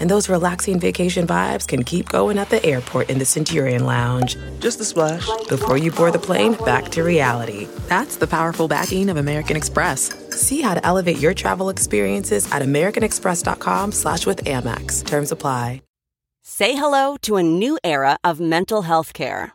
And those relaxing vacation vibes can keep going at the airport in the Centurion Lounge. Just a splash. Before you board the plane, back to reality. That's the powerful backing of American Express. See how to elevate your travel experiences at americanexpress.com slash with Amex. Terms apply. Say hello to a new era of mental health care.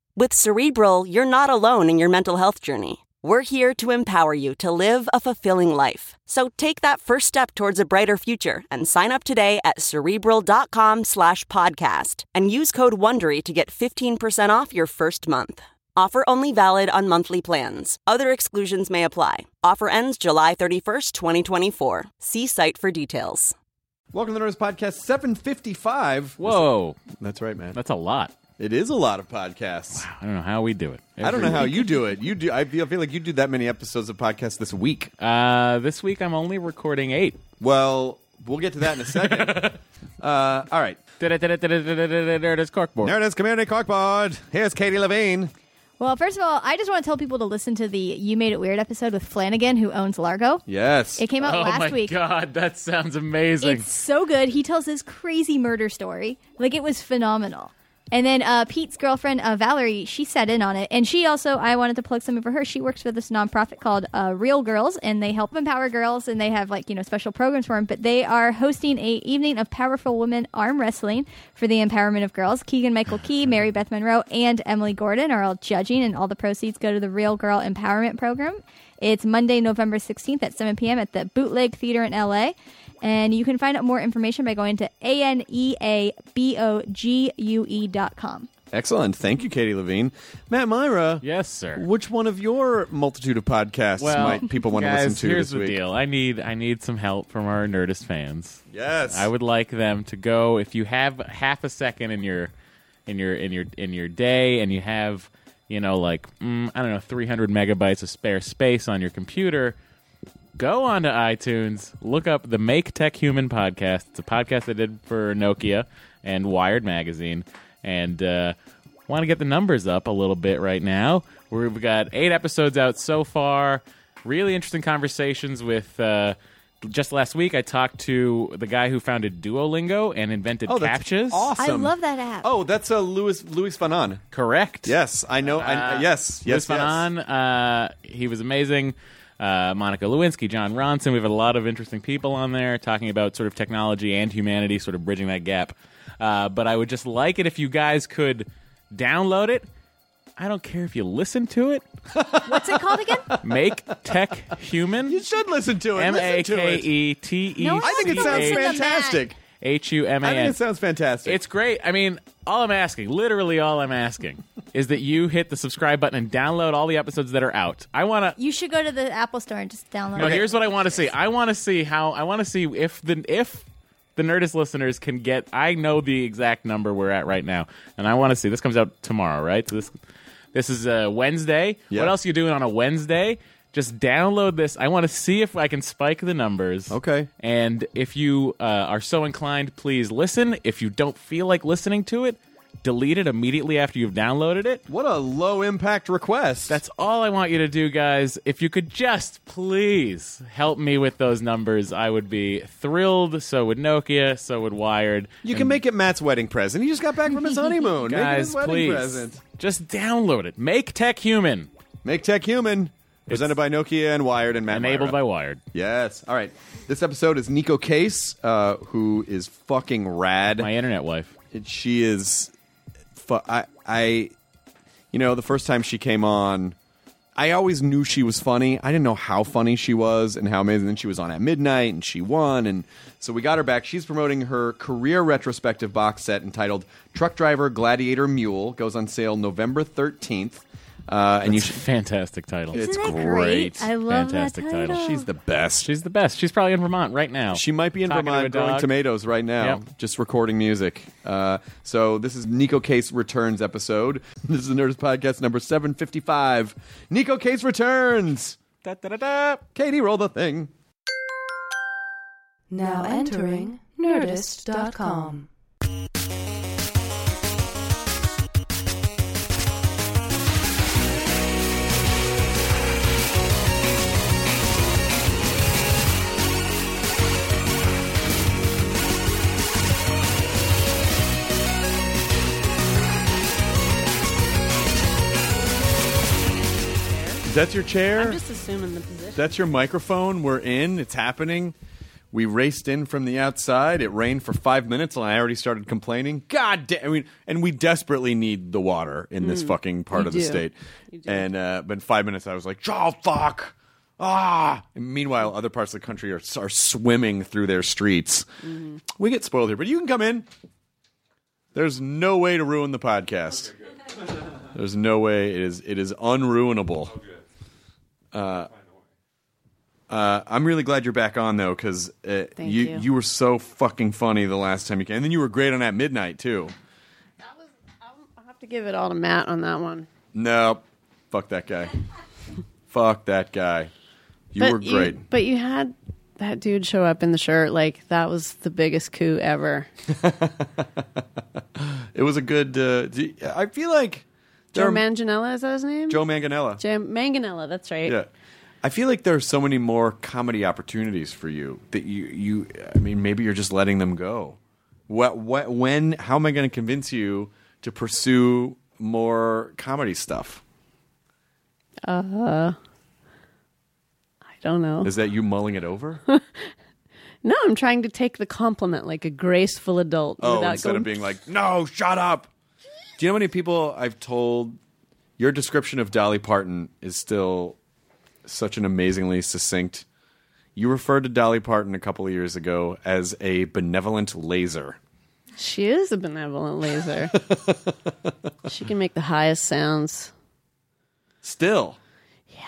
With Cerebral, you're not alone in your mental health journey. We're here to empower you to live a fulfilling life. So take that first step towards a brighter future and sign up today at cerebral.com slash podcast and use code WONDERY to get 15% off your first month. Offer only valid on monthly plans. Other exclusions may apply. Offer ends July 31st, 2024. See site for details. Welcome to the Nerdist Podcast 755. Whoa, That's right, man. that's a lot. It is a lot of podcasts. I don't know how we do it. I don't know how you do it. You do. I feel, I feel like you do that many episodes of podcasts this week. Uh, this week I'm only recording eight. Well, we'll get to that in a second. uh, all right. There it is, corkboard. Nerdist Community Corkboard. Here's Katie Levine. Well, first of all, I just want to tell people to listen to the You Made It Weird episode with Flanagan, who owns Largo. Yes. It came out Oh last my week. god, that sounds amazing. It's so good. He tells this crazy murder story. Like, it was phenomenal. And then uh, Pete's girlfriend, uh, Valerie, she sat in on it. And she also, I wanted to plug something for her. She works for this nonprofit called uh, Real Girls, and they help empower girls, and they have, like, you know, special programs for them. But they are hosting a evening of powerful women arm wrestling for the empowerment of girls. Keegan Michael Key, Mary Beth Monroe, and Emily Gordon are all judging, and all the proceeds go to the Real Girl Empowerment Program. It's Monday, November 16th at 7 p.m. at the Bootleg Theater in LA. And you can find out more information by going to E A-N-E-A-B-O-G-U-E dot com. Excellent. Thank you, Katie Levine. Matt Mira. yes, sir. Which one of your multitude of podcasts well, might people want to listen to here's this the deal. I need I need some help from our Nerdist fans. Yes. I would like them to go if you have half a second in your in your in your in your day and you have you know like mm, I don't know 300 megabytes of spare space on your computer go onto iTunes look up the Make Tech Human podcast it's a podcast I did for Nokia and Wired magazine and uh, want to get the numbers up a little bit right now we've got eight episodes out so far really interesting conversations with uh, just last week I talked to the guy who founded Duolingo and invented Oh, that's captchas. awesome. I love that app. Oh, that's uh, Louis Luis von Ahn. Correct. Yes, I know. I, Uh, yes, yes, Luis von Ahn, uh, he was amazing. Uh, Monica Lewinsky, Jon Ronson. We've a lot of interesting people on there talking about sort of technology and humanity, sort of bridging that gap. Uh, but I would just like it if you guys could download it. I don't care if you listen to it. What's it called again? Make Tech Human. You should listen to it. M A Listen to K it. E T E. No I think it sounds fantastic. H U M A I think it sounds fantastic. It's great. I mean, all I'm asking, literally all I'm asking, is that you hit the subscribe button and download all the episodes that are out. I want to. You should go to the Apple Store and just download No, it. here's what I want to see. I want to see how. I want to see if the if the Nerdist listeners can get. I know the exact number we're at right now, and I want to see. This comes out tomorrow, right? So this this is a Wednesday. Yeah. What else are you doing on a Wednesday? Just download this. I want to see if I can spike the numbers. Okay. And if you uh, are so inclined, please listen. If you don't feel like listening to it, delete it immediately after you've downloaded it. what a low impact request. That's all I want you to do, guys. If you could just please help me with those numbers, I would be thrilled. So would Nokia. So would Wired. you can make it Matt's wedding present. He just got back from his honeymoon. Make it his Guys, wedding please present. just download it. Make Tech Human. Make Tech Human. Presented by Nokia and Wired and Matt. Enabled by Wired. Yes. All right. This episode is Neko Case, uh, who is fucking rad. My internet wife. It- she is. Fu- I, I, you know, the first time she came on, I always knew she was funny. I didn't know how funny she was and how amazing. Then she was on at midnight and she won, and so we got her back. She's promoting her career retrospective box set entitled "Truck Driver Gladiator Mule." Goes on sale November thirteenth. Uh, and you It's a should, fantastic title. It's Isn't that great. I love Fantastic that title. title. she's the best. She's the best. She's probably in Vermont right now. She might be in Talking to a Vermont growing tomatoes right now, Yep. just recording music. Uh, so this is Neko Case Returns episode. This is the Nerdist Podcast number 755. Neko Case Returns. Da, da, da, da. Katie, roll the thing. Now entering Nerdist.com. That's your chair? I'm just assuming the position. That's your microphone. We're in. It's happening. We raced in from the outside. It rained for five minutes, and I already started complaining. God damn! I mean, and we desperately need the water in this fucking part Mm. You of the do. state. You do. And uh, but in five minutes, I was like, "Oh fuck!" Ah! And meanwhile, other parts of the country are are swimming through their streets. Mm-hmm. We get spoiled here, but you can come in. There's no way to ruin the podcast. There's no way. It is. It is unruinable. Uh, I'm really glad you're back on though, because uh, you you. you were so fucking funny the last time you came, and then you were great on at midnight too. That was, I'll have to give it all to Matt on that one. Nope, fuck that guy. fuck that guy. You but were great. but you had that dude show up in the shirt. Like that was the biggest coup ever. It was a good. Uh, d- I feel like Joe are- Manganiello is that his name? Joe Manganella. Joe Manganiello. That's right. Yeah. I feel like there are so many more comedy opportunities for you that you you I mean maybe you're just letting them go. What what when how am I going to convince you to pursue more comedy stuff? Uh, I don't know. Is that you mulling it over? no, I'm trying to take the compliment like a graceful adult. oh, instead going, of being like, "No, shut up." Do you know how many people I've told your description of Dolly Parton is still such an amazingly succinct. You referred to Dolly Parton a couple of years ago as a benevolent laser. She is a benevolent laser. she can make the highest sounds. Still. Yeah.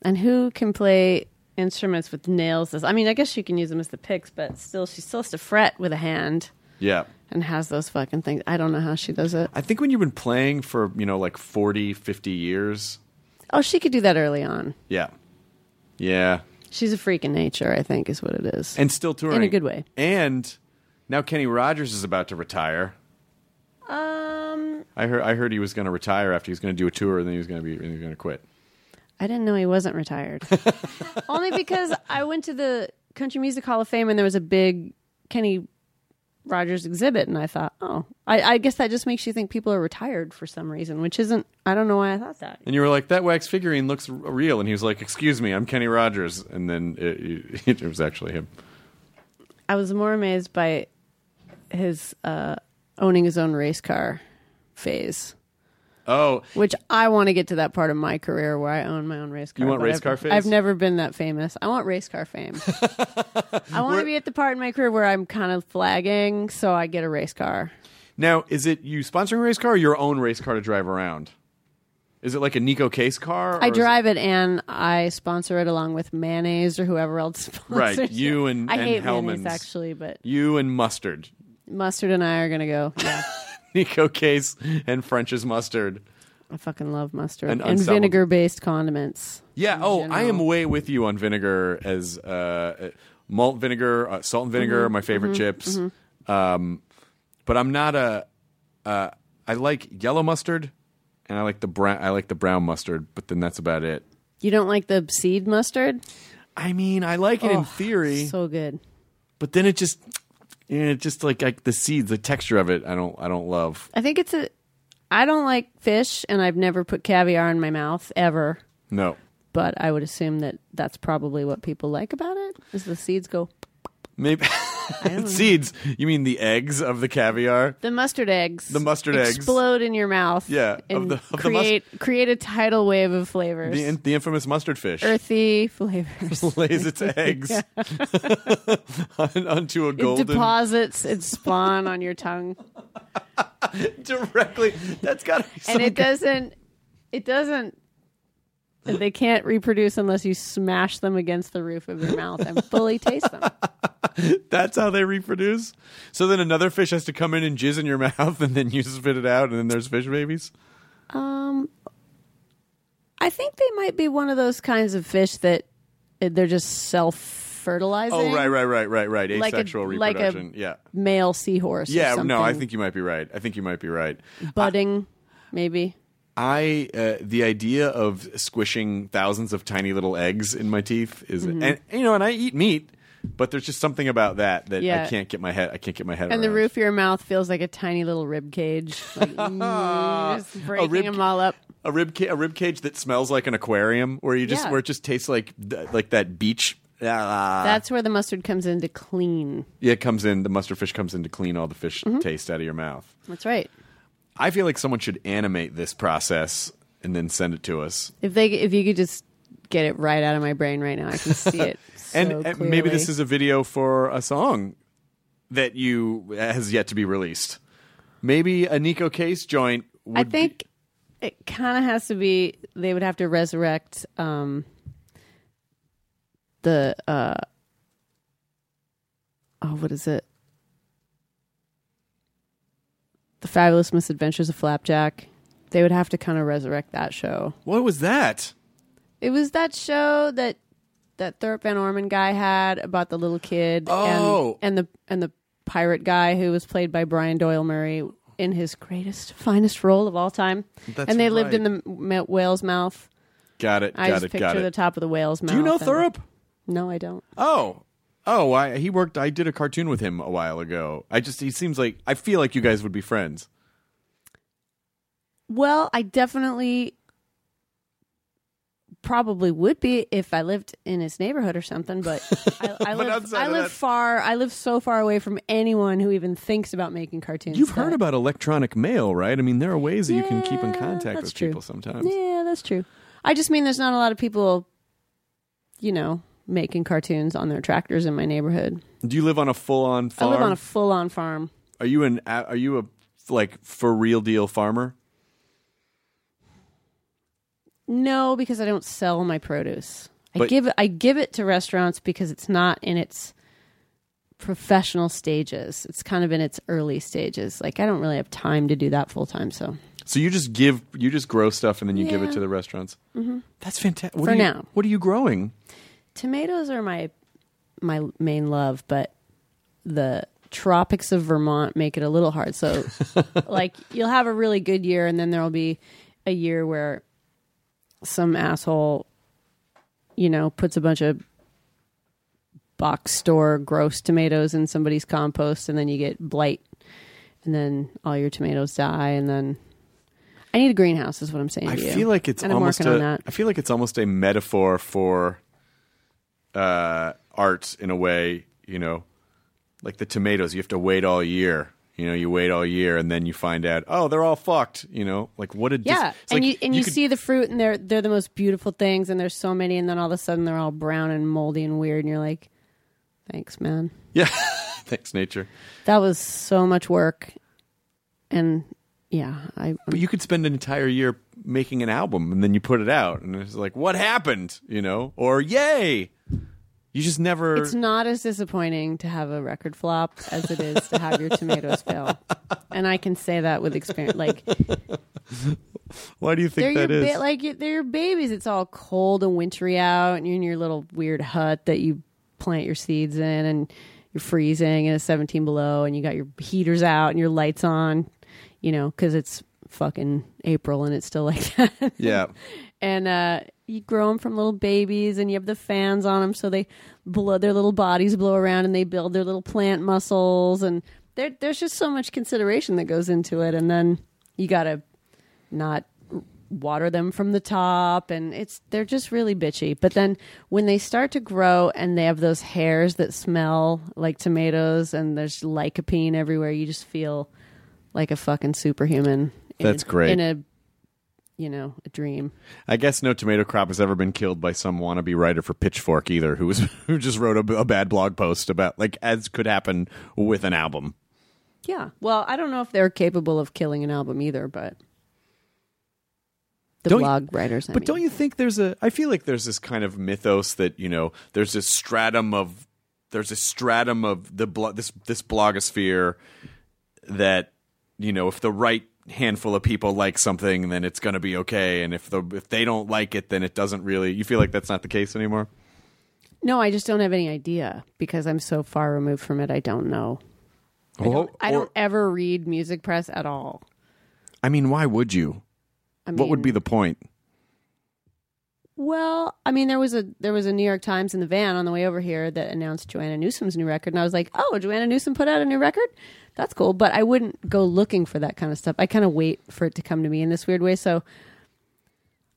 And who can play instruments with nails? I mean, I guess she can use them as the picks, but still, she still has to fret with a hand Yeah. And has those fucking things. I don't know how she does it. I think when you've been playing for, you know, like 40, 50 years. Oh, she could do that early on. Yeah. Yeah. She's a freak in nature, I think, is what it is. And still touring. In a good way. And now Kenny Rogers is about to retire. um, I heard I heard he was going to retire after he was going to do a tour and then he was going to be he was going to quit. I didn't know he wasn't retired. Only because I went to the Country Music Hall of Fame and there was a big Kenny Rogers exhibit, and I thought, oh, I, I guess that just makes you think people are retired for some reason, which isn't. I don't know why I thought that. And you were like, "That wax figurine looks r- real," and he was like, "Excuse me, I'm Kenny Rogers," and then it, it, was actually him. I was more amazed by his uh, owning his own race car phase, Oh, which I want to get to that part of my career where I own my own race car. You want race I've- car fame? I've never been that famous. I want race car fame. I want to be at the part in my career where I'm kind of flagging, so I get a race car. now is it you sponsoring a race car or your own race car to drive around? Is it like a Neko Case car? I is it- drive it and I sponsor it along with mayonnaise or whoever else sponsors it. Right, you and- I and hate Hellmann's. mayonnaise actually, but you and mustard. mustard and I are gonna go. Yeah, Neko Case and French's mustard. I fucking love mustard And and, vinegar based condiments. Yeah. in Oh, I am way with you on vinegar as uh, malt vinegar, uh, salt and vinegar, Mm-hmm, my favorite chips. Um, but I'm not a. Uh, I like yellow mustard, and I like the brown. I like the brown mustard, but then that's about it. You don't like the seed mustard? I mean, I like it in Oh, theory, So good. but then it just, it just like, like the seeds, the texture of it. I don't. I don't love. I think it's a. I don't like fish, and I've never put caviar in my mouth ever. No. But I would assume that that's probably what people like about it. Is the seeds go? Maybe seeds. You mean the eggs of the caviar? The mustard eggs. The mustard eggs. explode in your mouth. Yeah, of the- of the mus- create create a tidal wave of flavors. The, the infamous mustard fish Earthy flavors. lays its eggs on- onto a It golden deposits its spawn on your tongue, directly. That's got to and it good- doesn't. It doesn't. They can't reproduce unless you smash them against the roof of your mouth and fully taste them. That's how they reproduce. So then another fish has to come in and jizz in your mouth, and then you spit it out, and then there's fish babies. Um, I think they might be one of those kinds of fish that they're just self fertilizing. Oh, right, right, right, right, right. Like a- Asexual like a- reproduction. yeah, Male seahorse. or yeah. No, I think you might be right. I think you might be right. budding, maybe. I uh, the idea of squishing thousands of tiny little eggs in my teeth is, Mm-hmm. and you know, and I eat meat, but there's just something about that that I can't get my head. I can't get my head. And the roof of your mouth feels like a tiny little rib cage, like, mm, just breaking rib them all up. a rib ca- a rib cage that smells like an aquarium, where you just Yeah. where it just tastes like like that beach. Ah. That's where the mustard comes in to clean. yeah, it comes in. The mustard fish comes in to clean all the fish Mm-hmm. taste out of your mouth. That's right. I feel like someone should animate this process and then send it to us. If they, if you could just get it right out of my brain right now, I can see it. So and, and maybe this is a video for a song that you has yet to be released. Maybe a Neko Case joint. Would I think it kind of has to be. They would have to resurrect um, the uh, oh, what is it? The Fabulous Misadventures of Flapjack. They would have to kind of resurrect that show. What was that? It was that show that that Thurop Van Orman guy had about the little kid Oh. and, and the and the pirate guy who was played by Brian Doyle Murray in his greatest finest role of all time. That's and they lived in the m- whale's mouth. Got it. I got just it. picture Got the it. top of the whale's mouth. Do you know and- Thurop? No, I don't. Oh. Oh, I, he worked. I did a cartoon with him a while ago. I just, he seems like, I feel like you guys would be friends. Well, I definitely probably would be if I lived in his neighborhood or something. But I, I But live, I live that- far. I live so far away from anyone who even thinks about making cartoons. You've heard about electronic mail, right? I mean, there are ways that you can keep in contact with true. people sometimes. Yeah, that's true. I just mean there's not a lot of people, you know, making cartoons on their tractors in my neighborhood. Do you live on a full-on farm? I live on a full-on farm. Are you an? Are you a like for real deal farmer? No, because I don't sell my produce. I give I give it to restaurants because it's not in its professional stages. It's kind of in its early stages. Like I don't really have time to do that full time. So So you just give, you just grow stuff and then you give it to the restaurants. Mm-hmm. That's fantastic. For now. what are you growing? Tomatoes are my my main love, but the tropics of Vermont make it a little hard. So like you'll have a really good year and then there'll be a year where some asshole you know puts a bunch of box store gross tomatoes in somebody's compost and then you get blight and then all your tomatoes die and then I need a greenhouse is what I'm saying I to you. feel like it's and almost working a, on that. I feel like it's almost a metaphor for uh, art in a way. You know, like the tomatoes, you have to wait all year. You know, you wait all year and then you find out, oh, they're all fucked. You know, like what a dis- Yeah, and like you and you, could- see the fruit, and they're they're the most beautiful things, and there's so many, and then all of a sudden they're all brown and moldy and weird, and you're like, thanks, man. yeah. Thanks, nature. That was so much work, and yeah, I But you could spend an entire year making an album and then you put it out and it's like, what happened? You know, or yay. You just never. it's not as disappointing to have a record flop as it is to have your tomatoes fail, and I can say that with experience. Like Why do you they're think your that is? ba- like they're your babies. It's all cold and wintry out, and you're in your little weird hut that you plant your seeds in, and you're freezing, and it's 17 below, and you got your heaters out and your lights on, you know, because it's fucking April and it's still like that. yeah. and uh, you grow them from little babies, and you have the fans on them, so they blow their little bodies blow around, and they build their little plant muscles, and there, there's just so much consideration that goes into it, and then you gotta not water them from the top and it's they're just really bitchy. But then when they start to grow and they have those hairs that smell like tomatoes and there's lycopene everywhere, you just feel like a fucking superhuman. That's a- great. In a you know, a dream. I guess no tomato crop has ever been killed by some wannabe writer for Pitchfork either, who was who just wrote a, a bad blog post about like as could happen with an album. Yeah. Well, I don't know if they're capable of killing an album either, but the Don't you- blog writers. I But mean. don't you think there's a? I feel like there's this kind of mythos that you know there's this stratum of there's a stratum of the blo- this this blogosphere that you know if the right handful of people like something then it's going to be okay and if the if they don't like it then it doesn't really you feel like that's not the case anymore No, I just don't have any idea because I'm so far removed from it. I don't know. I don't, I don't ever read music press at all. I mean why would you I mean, what would be the point Well, I mean, there was a there was a New York Times in the van on the way over here that announced Joanna Newsom's new record, and I was like, "Oh, Joanna Newsom put out a new record? That's cool." But I wouldn't go looking for that kind of stuff. I kind of wait for it to come to me in this weird way. So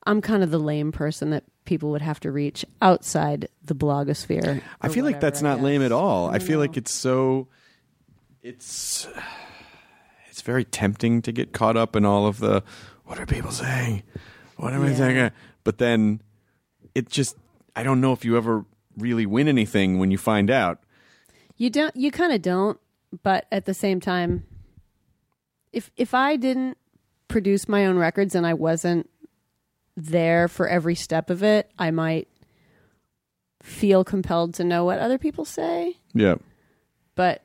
I'm kind of the lame person that people would have to reach outside the blogosphere. I feel like that's not lame at all. I, don't feel like it's so it's it's very tempting to get caught up in all of the what are people saying? What am I Yeah. saying? But then it just I don't know if you ever really win anything when you find out. You don't. You kind of don't. But at the same time, if if I didn't produce my own records and I wasn't there for every step of it, I might feel compelled to know what other people say. Yeah. But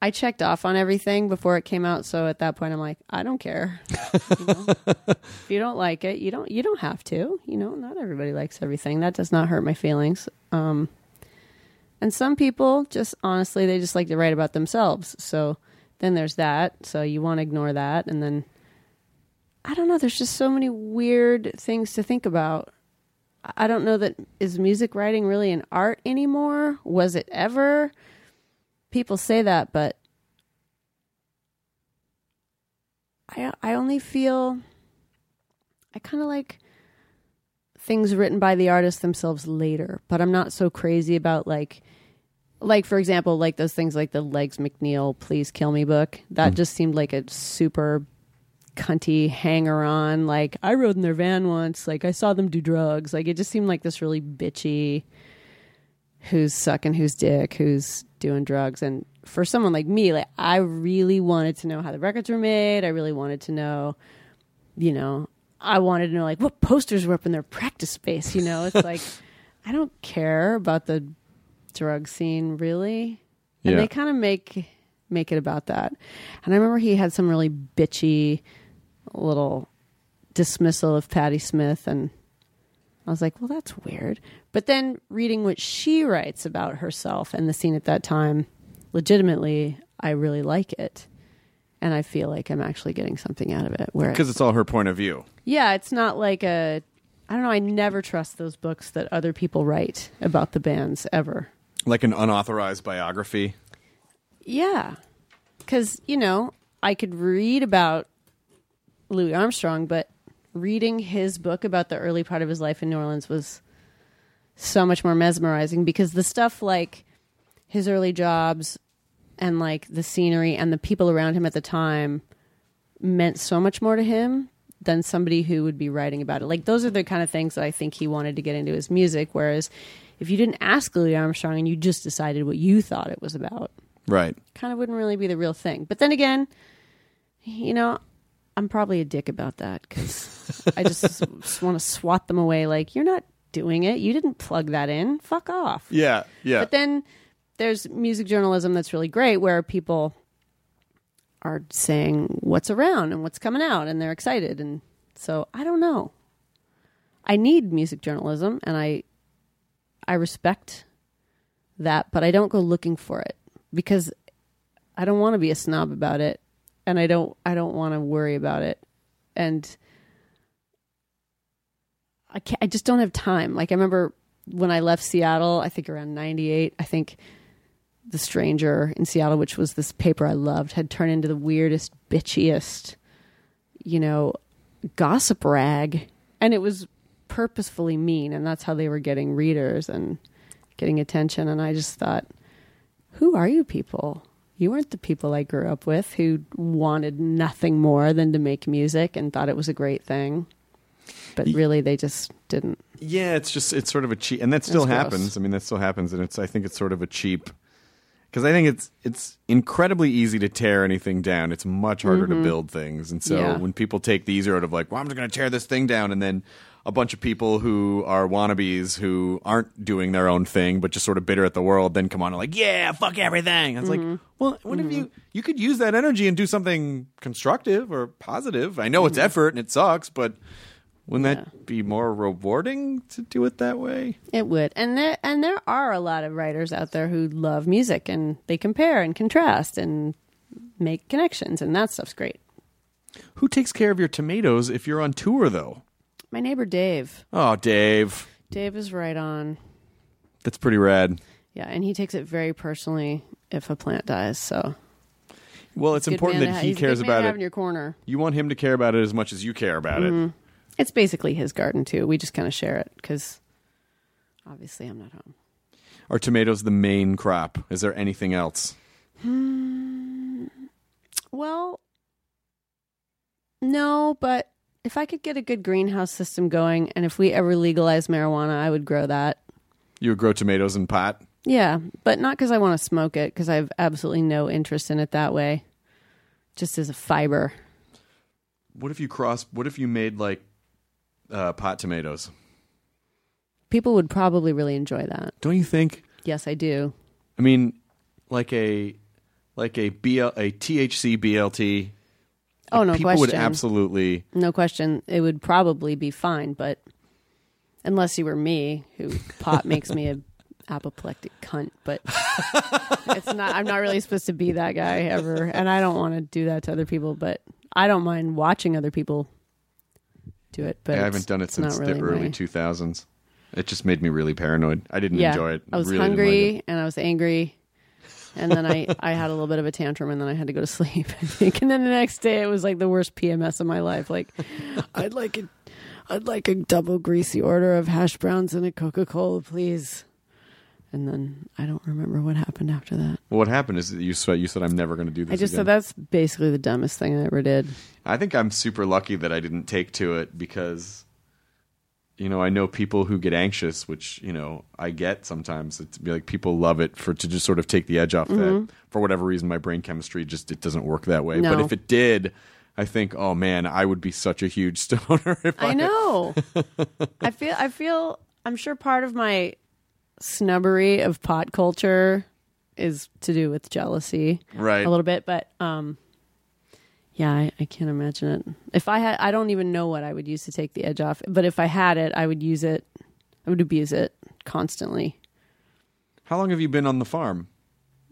I checked off on everything before it came out, so at that point, I'm like, I don't care. You know? if you don't like it, you don't. You don't have to. You know, not everybody likes everything. That does not hurt my feelings. Um, and some people just honestly, they just like to write about themselves. So then there's that. So you want to ignore that, and then I don't know. There's just so many weird things to think about. I don't know that is music writing really an art anymore? Was it ever? People say that, but I I only feel I kind of like things written by the artists themselves later, but I'm not so crazy about like like for example, like those things like the Legs McNeil Please Kill Me book. That mm. just seemed like a super cunty hanger on. Like I rode in their van once. Like I saw them do drugs. Like it just seemed like this really bitchy who's sucking who's dick, who's doing drugs. And for someone like me, like I really wanted to know how the records were made. I really wanted to know, you know, I wanted to know like what posters were up in their practice space. You know, it's like I don't care about the drug scene really, and Yeah. they kind of make make it about that. And I remember he had some really bitchy little dismissal of Patti Smith and I was like, well, that's weird. But then reading what she writes about herself and the scene at that time, legitimately, I really like it. And I feel like I'm actually getting something out of it. Where, Because it's all her point of view. yeah, it's not like a, I don't know, I never trust those books that other people write about the bands ever. Like an unauthorized biography. Yeah. Because, you know, I could read about Louis Armstrong, but reading his book about the early part of his life in New Orleans was so much more mesmerizing because the stuff like his early jobs and like the scenery and the people around him at the time meant so much more to him than somebody who would be writing about it. Like those are the kind of things that I think he wanted to get into his music. Whereas if you didn't ask Louis Armstrong and you just decided what you thought it was about, Right. kind of wouldn't really be the real thing. But then again, you know, I'm probably a dick about that because I just, just want to swat them away. Like you're not doing it. You didn't plug that in. Fuck off. Yeah. Yeah. But then there's music journalism that's really great where people are saying what's around and what's coming out and they're excited and so I don't know. I need music journalism and I I respect that, but I don't go looking for it because I don't want to be a snob about it and I don't I don't want to worry about it. And I can't, I just don't have time. Like I remember when I left Seattle, I think around 98, I think The Stranger in Seattle, which was this paper I loved, had turned into the weirdest, bitchiest, you know, gossip rag, and it was purposefully mean, and that's how they were getting readers and getting attention. And I just thought, who are you people? You weren't the people I grew up with who wanted nothing more than to make music and thought it was a great thing. But really, they just didn't. Yeah, it's just it's sort of a cheap, and that still gross. happens. I mean, that still happens, and it's I think it's sort of a cheap because I think it's it's incredibly easy to tear anything down. It's much harder to build things, and so Mm-hmm. Yeah. when people take the road of like, well, I'm just going to tear this thing down, and then a bunch of people who are wannabes who aren't doing their own thing but just sort of bitter at the world then come on and like, yeah, fuck everything. It's Mm-hmm. like, well, what if you you could use that energy and do something constructive or positive? I know Mm-hmm. it's effort and it sucks, but wouldn't that be more rewarding to do it that way? It would, and there and there are a lot of writers out there who love music and they compare and contrast and make connections, and that stuff's great. Who takes care of your tomatoes if you're on tour, though? My neighbor Dave, Oh, Dave. Dave is right on. That's pretty rad. Yeah, and he takes it very personally if a plant dies. So Well, it's important that ha- he cares good man to about it. in your corner. You want him to care about it as much as you care about Mm-hmm. it. It's basically his garden too. We just kind of share it because obviously I'm not home. Are tomatoes the main crop? Is there anything else? Well, no, but if I could get a good greenhouse system going, and if we ever legalize marijuana, I would grow that. You would grow tomatoes in pot? Yeah, but not because I want to smoke it, because I have absolutely no interest in it that way. Just as a fiber. What if you cross? What if you made like uh, pot tomatoes? People would probably really enjoy that. Don't you think? Yes, I do. I mean, like a like a BL a THC BLT. Oh, no people would question. absolutely. No question. It would probably be fine, but unless you were me, who pot makes me a apoplectic cunt. But it's not. I'm not really supposed to be that guy ever, and I don't want to do that to other people. But I don't mind watching other people do it. But I haven't done it since really the early my- two thousands. It just made me really paranoid. I didn't yeah, enjoy it. I was Really hungry it. and I was angry. And then I, I had a little bit of a tantrum and then I had to go to sleep, I think. And then the next day it was like the worst PMS of my life. Like I'd like a I'd like a double greasy order of hash browns and a Coca Cola, please. And then I don't remember what happened after that. Well, what happened is that you said you said I'm never going to do this. I just again. said that's basically the dumbest thing I ever did. I think I'm super lucky that I didn't take to it because, you know, I know people who get anxious, which you know I get sometimes. It's be like people love it for to just sort of take the edge off that. For whatever reason, my brain chemistry just it doesn't work that way. But if it did, I think, oh man, I would be such a huge stoner if I, I know. I feel I feel I'm sure part of my snubbery of pot culture is to do with jealousy. Right. A little bit, but um yeah, I, I can't imagine it. If I had I don't even know what I would use to take the edge off, but if I had it, I would use it I would abuse it constantly. How long have you been on the farm?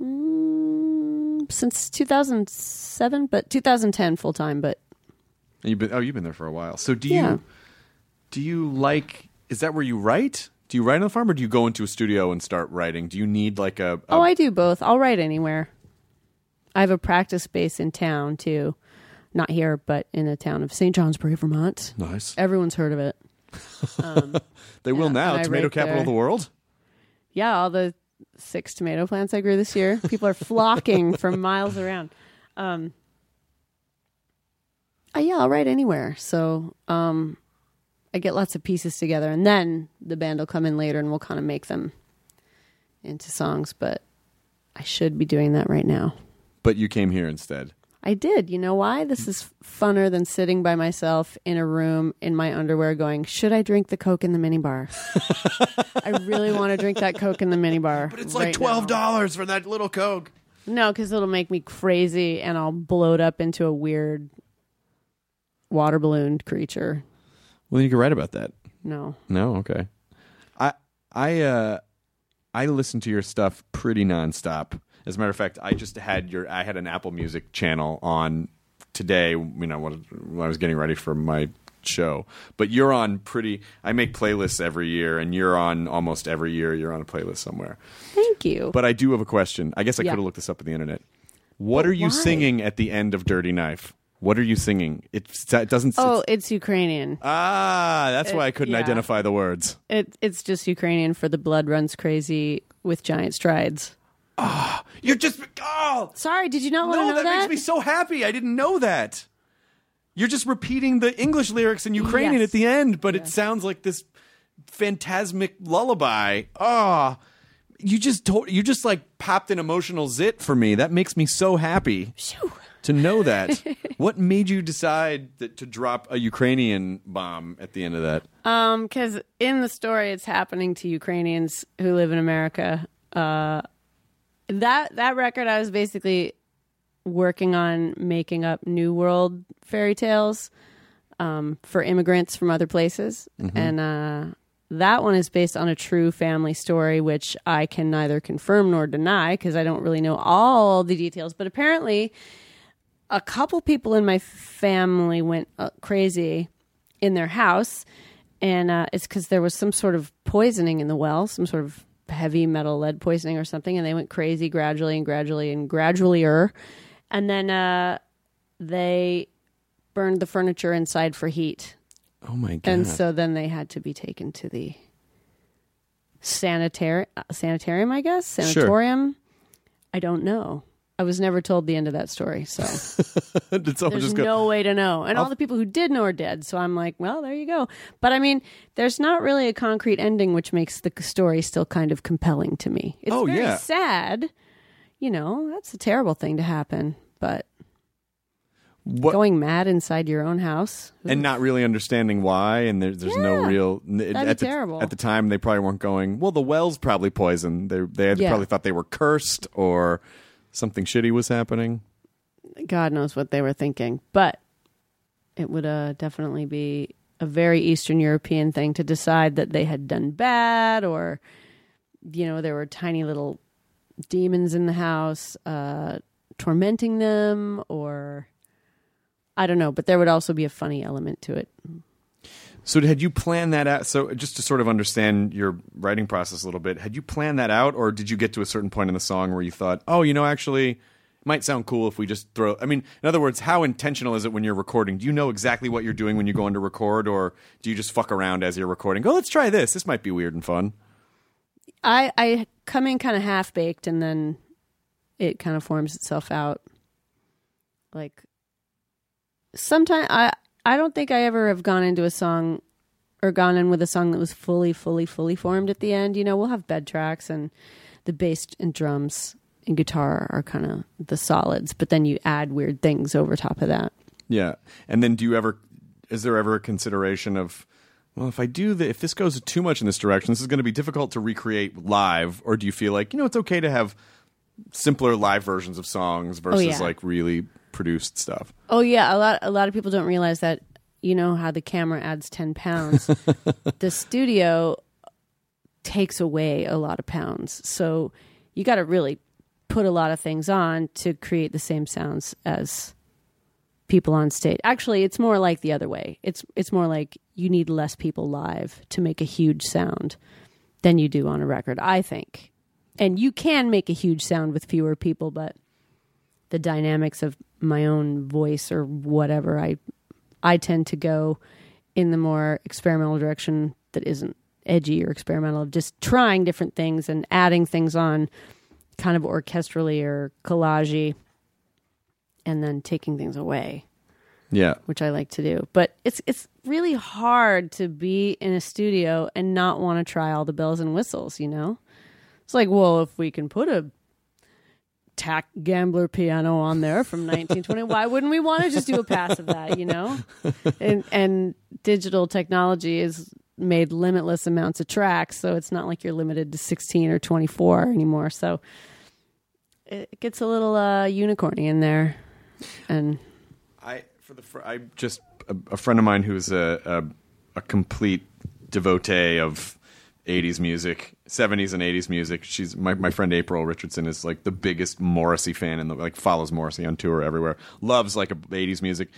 Mm, Since 2007, but 2010 full time, but You've been oh, you've been there for a while. So do Yeah. you do you like? Is that where you write? Do you write on the farm, or do you go into a studio and start writing? Do you need like a? a Oh, I do both. I'll write anywhere. I have a practice space in town too. Not here, but in the town of St. Johnsbury, Vermont. nice. Everyone's heard of it. They will now. and I Tomato rake capital of the world. Yeah, all the six tomato plants I grew this year. People are flocking from miles around. Um, uh, yeah, I'll write anywhere. So um, I get lots of pieces together, and then the band will come in later, and we'll kind of make them into songs. But I should be doing that right now. But you came here instead. I did. You know why? This is funner than sitting by myself in a room in my underwear going, Should I drink the Coke in the minibar? I really want to drink that Coke in the minibar. But it's right like twelve now. dollars for that little coke. No, because it'll make me crazy and I'll bloat up into a weird water ballooned creature. Well, you can write about that. No. No, okay. I I uh I listen to your stuff pretty nonstop. As a matter of fact, I just had your I had an Apple Music channel on today. You know when when I was getting ready for my show. But you're on pretty. I make playlists every year, and you're on almost every year. You're on a playlist somewhere. Thank you. But I do have a question. I guess I Yeah. could have looked this up on the internet. What But are you why? singing at the end of Dirty Knife? What are you singing? It, it doesn't. Oh, it's- it's Ukrainian. ah, that's why I couldn't yeah. identify the words. It, it's just Ukrainian for the blood runs crazy with giant strides. Oh, you're just. Oh, Sorry, did you not want to no, know that, that? makes me so happy. I didn't know that. You're just repeating the English lyrics in Ukrainian Yes. at the end, but it sounds like this phantasmic lullaby. Ah, you just told you just like popped an emotional zit for me. That makes me so happy to know that. what made you decide that to drop a Ukrainian bomb at the end of that? Um, because in the story, it's happening to Ukrainians who live in America. Uh, that that record, I was basically working on making up New World fairy tales um, for immigrants from other places, and uh, that one is based on a true family story, which I can neither confirm nor deny because I don't really know all the details. But apparently, a couple people in my family went uh, crazy in their house, and uh, it's because there was some sort of poisoning in the well, some sort of heavy metal lead poisoning or something, and they went crazy gradually and gradually and gradually-er. and then uh, they burned the furniture inside for heat, Oh my god! and so then they had to be taken to the sanitary uh, sanitarium, I guess sanatorium. I don't know. I was never told the end of that story, so. Did someone There's just go? no way to know. And all the people who did know are dead. So I'm like, well, there you go. But I mean, there's not really a concrete ending, which makes the story still kind of compelling to me. It's Oh, very yeah. sad. You know, that's a terrible thing to happen. But What? going mad inside your own house. and not really understanding why, and there, there's no Yeah. real. Be at the, terrible. At the time, they probably weren't going. Well, the well's probably poisoned. They they had Yeah. probably thought they were cursed or something shitty was happening. God knows what they were thinking. But it would uh, definitely be a very Eastern European thing to decide that they had done bad or, you know, there were tiny little demons in the house uh, tormenting them or. I don't know, but there would also be a funny element to it. So had you planned that out? So just to sort of understand your writing process a little bit, had you planned that out, or did you get to a certain point in the song where you thought, oh, you know, actually, it might sound cool if we just throw? I mean, in other words, how intentional is it when you're recording? Do you know exactly what you're doing when you go in to record, or do you just fuck around as you're recording? Go, let's try this. This might be weird and fun. I I come in kind of half baked and then it kind of forms itself out. Like sometimes I I don't think I ever have gone into a song or gone in with a song that was fully fully fully formed at the end. You know, we'll have bed tracks and the bass and drums and guitar are kind of the solids, but then you add weird things over top of that. Yeah. And then do you ever is there ever a consideration of well, if I do the if this goes too much in this direction, this is going to be difficult to recreate live or do you feel like, you know, it's okay to have simpler live versions of songs oh, versus yeah. like really produced stuff? Oh yeah, a lot a lot of people don't realize that you know how the camera adds 10 pounds. the studio takes away a lot of pounds. So you got to really put a lot of things on to create the same sounds as people on stage. Actually, it's more like the other way. It's it's more like you need less people live to make a huge sound than you do on a record, I think. And you can make a huge sound with fewer people, but the dynamics of my own voice or whatever i i tend to go in the more experimental direction that isn't edgy or experimental of just trying different things and adding things on kind of orchestrally or collagey and then taking things away. Yeah. which i like to do. But it's it's really hard to be in a studio and not want to try all the bells and whistles you know? It's like well if we can put a tack gambler piano on there from 1920 why wouldn't we want to just do a pass of that you know? And and digital technology has made limitless amounts of tracks so it's not like you're limited to 16 or 24 anymore. So it gets a little uh unicorny in there. And I for the fr- I just a, a friend of mine who's a, a a complete devotee of 80s music, 70s and 80s music. She's my my friend April Richardson is like the biggest Morrissey fan and like follows Morrissey on tour everywhere. Loves like a 80s music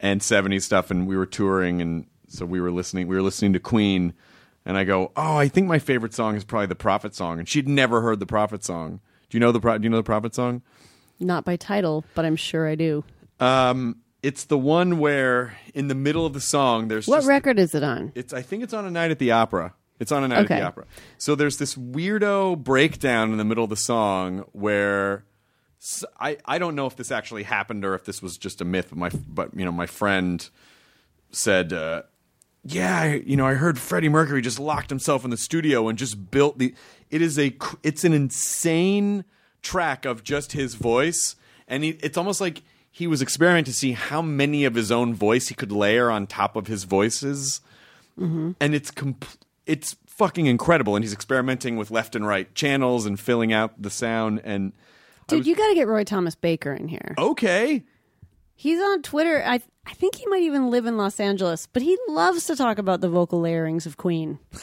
and 70s stuff and we were touring and so we were listening we were listening to Queen and I go, "Oh, I think my favorite song is probably the Prophet song." And she'd never heard the Prophet song. Do you know the Pro- do you know the Prophet song? not by title but i'm sure i do Um It's the one where in the middle of the song there's What just, record is it on? It's I think it's on a night at the opera. It's on a night at the opera. So there's this weirdo breakdown in the middle of the song where I I don't know if this actually happened or if this was just a myth, but my but you know my friend said. Uh, yeah, I, you know, I heard Freddie Mercury just locked himself in the studio and just built the. It is a, it's an insane track of just his voice, and he, it's almost like he was experimenting to see how many of his own voice he could layer on top of his voices, and it's compl- it's fucking incredible. And he's experimenting with left and right channels and filling out the sound. And Dude, you got to get Roy Thomas Baker in here. okay, He's on Twitter. I I think he might even live in Los Angeles, but he loves to talk about the vocal layerings of Queen.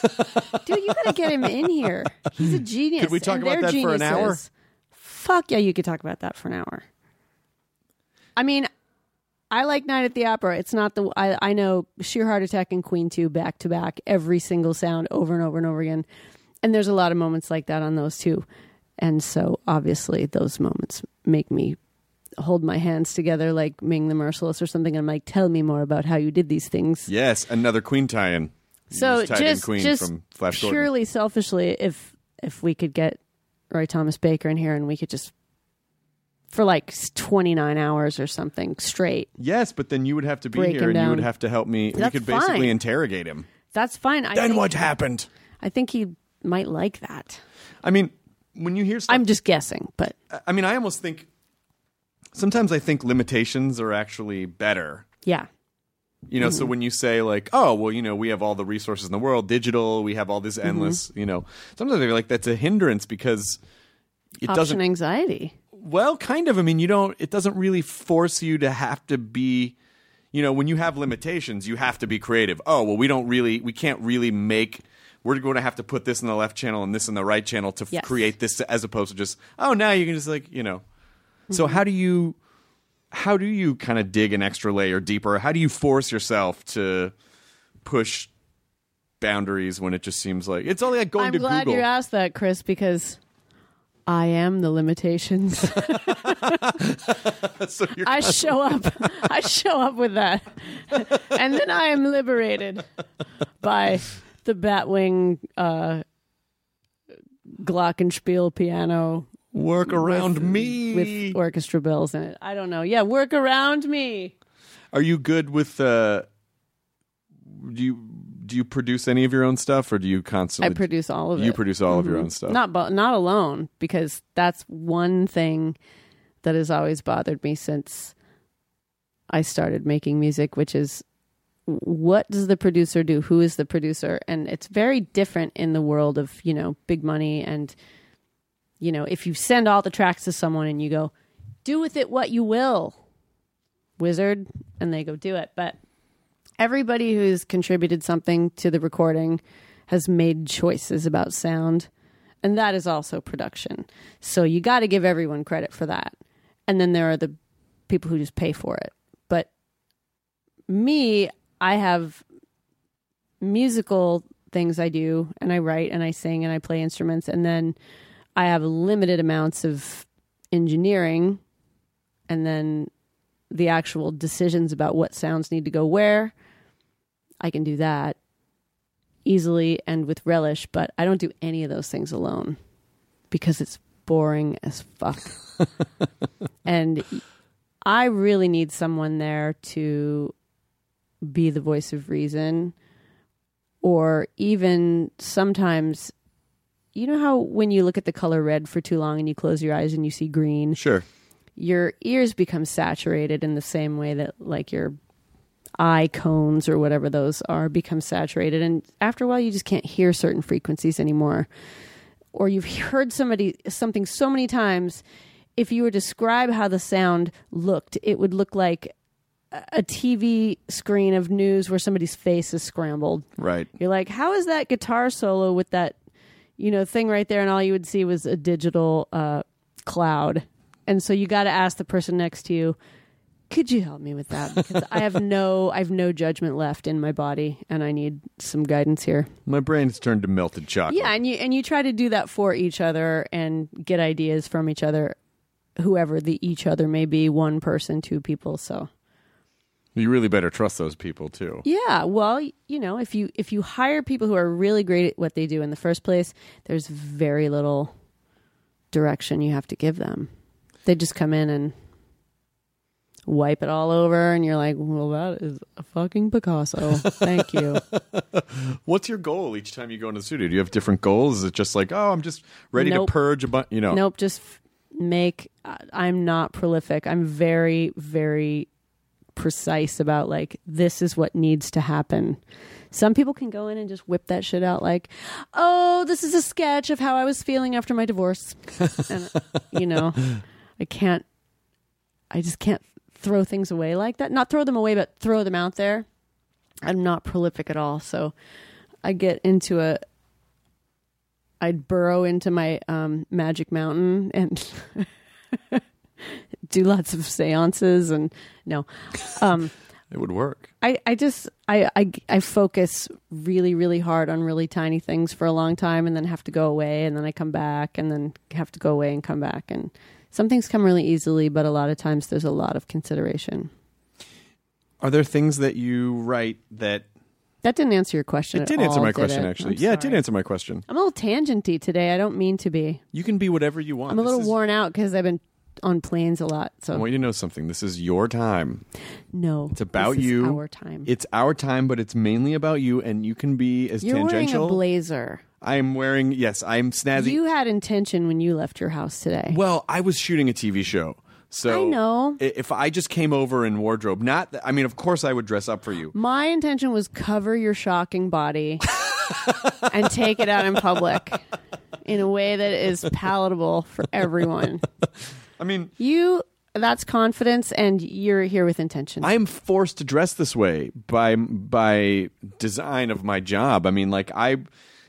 Dude, you got to get him in here. He's a genius. Could we talk about that for an hour? Fuck yeah, you could talk about that for an hour. I mean, I like Night at the Opera. It's not the I, I know Sheer Heart Attack and Queen 2 back to back, every single sound over and over and over again. And there's a lot of moments like that on those two. And so obviously those moments make me hold my hands together like Ming the Merciless or something. I'm like, tell me more about how you did these things. yes, another Queen tie-in. You So just Queen just from Flash Gordon. purely selfishly, if if we could get Roy Thomas Baker in here and we could just for like 29 hours or something straight. Yes, but then you would have to be Break here and you would down. have to help me. we That's could basically fine. interrogate him. That's fine. I Then think, what happened? I think he might like that. I mean, when you hear stuff, I'm just guessing, but I mean, I almost think sometimes I think limitations are actually better. yeah. You know, Mm-hmm. so when you say like, "Oh, well, you know, we have all the resources in the world, digital, we have all Mm-hmm. this endless," you know, sometimes I feel like that's a hindrance because it Option doesn't. anxiety. Well, kind of. I mean, you don't. It doesn't really force you to have to be. You know, when you have limitations, you have to be creative. Oh, well, we don't really. We can't really make. We're going to have to put this in the left channel and this in the right channel to f- create this, as opposed to just. Oh, now you can just like you know. So mm-hmm. how do you, how do you kind of dig an extra layer deeper? How do you force yourself to push boundaries when it just seems like it's only like going to Google? I'm to glad Google? you asked that, Chris, because I am the limitations. so you're I show up. I show up with that, and then I am liberated by the Batwing uh, Glockenspiel piano work around me with orchestra bells in it. I don't know. Yeah, work around me. Are you good with uh do you do you produce any of your own stuff or do you constantly? I produce all of it. you produce all of your Mhm. own stuff? Not bu- not alone because that's one thing that has always bothered me since I started making music, which is what does the producer do? Who is the producer? And it's very different in the world of, you know, big money and you know, if you send all the tracks to someone and you go, "Do with it what you will." Wizard, and they go do it. But everybody who's contributed something to the recording has made choices about sound and that is also production. So you got to give everyone credit for that. And then there are the people who just pay for it. But me i have musical things i do and i write and i sing and i play instruments and then i have limited amounts of engineering and then the actual decisions about what sounds need to go where I can do that easily and with relish, but I don't do any of those things alone because it's boring as fuck. and I really need someone there to be the voice of reason or even sometimes you know how when you look at the color red for too long and you close your eyes and you see green Sure. your ears become saturated in the same way that like your eye cones or whatever those are become saturated and after a while you just can't hear certain frequencies anymore or you've heard somebody something so many times if you were to describe how the sound looked it would look like a TV screen of news where somebody's face is scrambled Right. you're like, how is that guitar solo with that, you know, thing right there? And all you would see was a digital uh, cloud. And so you got to ask the person next to you, could you help me with that? Because I have no, I have no judgment left in my body, and I need some guidance here. My brain's turned to melted chocolate. Yeah, and you and you try to do that for each other and get ideas from each other, whoever the each other may be, one person, two people. So You really better trust those people too. Yeah, well, you know, if you if you hire people who are really great at what they do in the first place, there's very little direction you have to give them. They just come in and wipe it all over and you're like, "Well, that is a fucking Picasso. Thank you." What's your goal each time you go into the studio? Do you have different goals? Is it just like, oh, I'm just ready Nope. to purge a bunch? You know, Nope, just f- make I- I'm not prolific. I'm very very precise about like this is what needs to happen. Some people can go in and just whip that shit out like, "Oh, this is a sketch of how I was feeling after my divorce." and you know, I can't I just can't throw things away like that. Not throw them away, but throw them out there. I'm not prolific at all, so I get into a I'd burrow into my um, magic mountain and do lots of seances and no. Um, it would work. I, I just I, I I focus really really hard on really tiny things for a long time and then have to go away and then I come back and then have to go away and come back and some things come really easily but a lot of times there's a lot of consideration. Are there things that you write that That didn't answer your question. it did answer my did question? it? Actually, I'm yeah, it did answer my question. I'm a little tangenty today. I don't mean to be. You can be whatever you want. I'm a little is- worn out because I've been on planes a lot. So I want you to know something. This is your time. no, It's about you. Our time. It's our time, but it's mainly about you, and you can be as tangential. You're tangential. wearing a blazer. I'm wearing. Yes, I'm snazzy. You had intention when you left your house today. Well, I was shooting a TV show. So I know. If I just came over in wardrobe, not I mean, of course I would dress up for you. My intention was cover your shocking body and take it out in public in a way that is palatable for everyone. I mean, You that's confidence and you're here with intention. I am forced to dress this way by by design of my job. I mean, like I,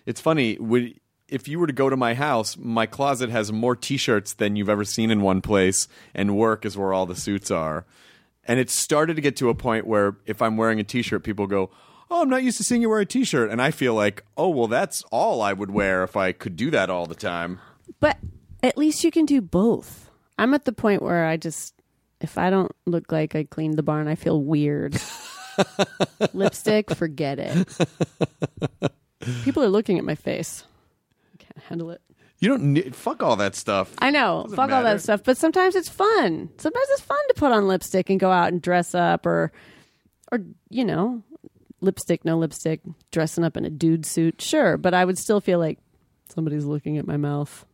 it's funny. Would if you were to go to my house, my closet has more T-shirts than you've ever seen in one place, and work is where all the suits are. And it started to get to a point where if I'm wearing a T-shirt, people go, "Oh, I'm not used to seeing you wear a T-shirt," and I feel like, "Oh, well, that's all I would wear if I could do that all the time." but at least you can do both. I'm at the point where I just if I don't look like I cleaned the barn, I feel weird. Lipstick, forget it. People are looking at my face. I can't handle it. You don't need, fuck all that stuff. I know, Doesn't fuck all matter. that stuff. But sometimes it's fun. Sometimes it's fun to put on lipstick and go out and dress up, or, or you know, lipstick, no lipstick, dressing up in a dude suit. Sure, but I would still feel like somebody's looking at my mouth.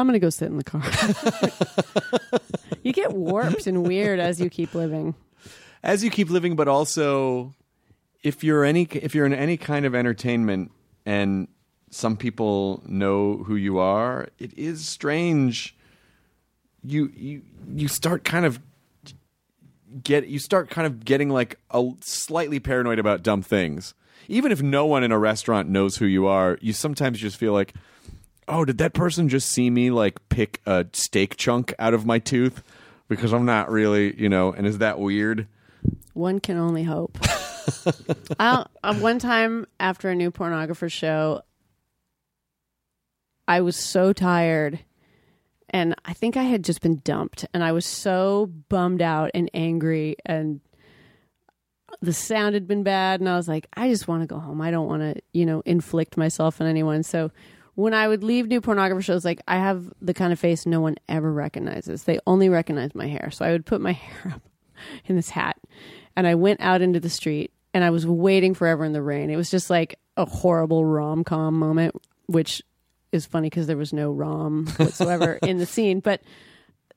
I'm gonna go sit in the car. you get warped and weird as you keep living. as you keep living, but also if you're any if you're in any kind of entertainment and some people know who you are, it is strange. You you you start kind of get you start kind of getting like a slightly paranoid about dumb things. Even if no one in a restaurant knows who you are, you sometimes just feel like, "Oh, did that person just see me like pick a steak chunk out of my tooth?" Because I'm not really, you know, and is that weird? One can only hope. I uh, one time after a New Pornographer show, I was so tired, and I think I had just been dumped, and I was so bummed out and angry, and the sound had been bad, and I was like, I just want to go home. I don't want to, you know, inflict myself on anyone. So when I would leave New Pornographer shows, like I have the kind of face no one ever recognizes. They only recognize my hair, so I would put my hair up in this hat, and I went out into the street, and I was waiting forever in the rain. It was just like a horrible rom com moment, which is funny because there was no rom whatsoever in the scene, but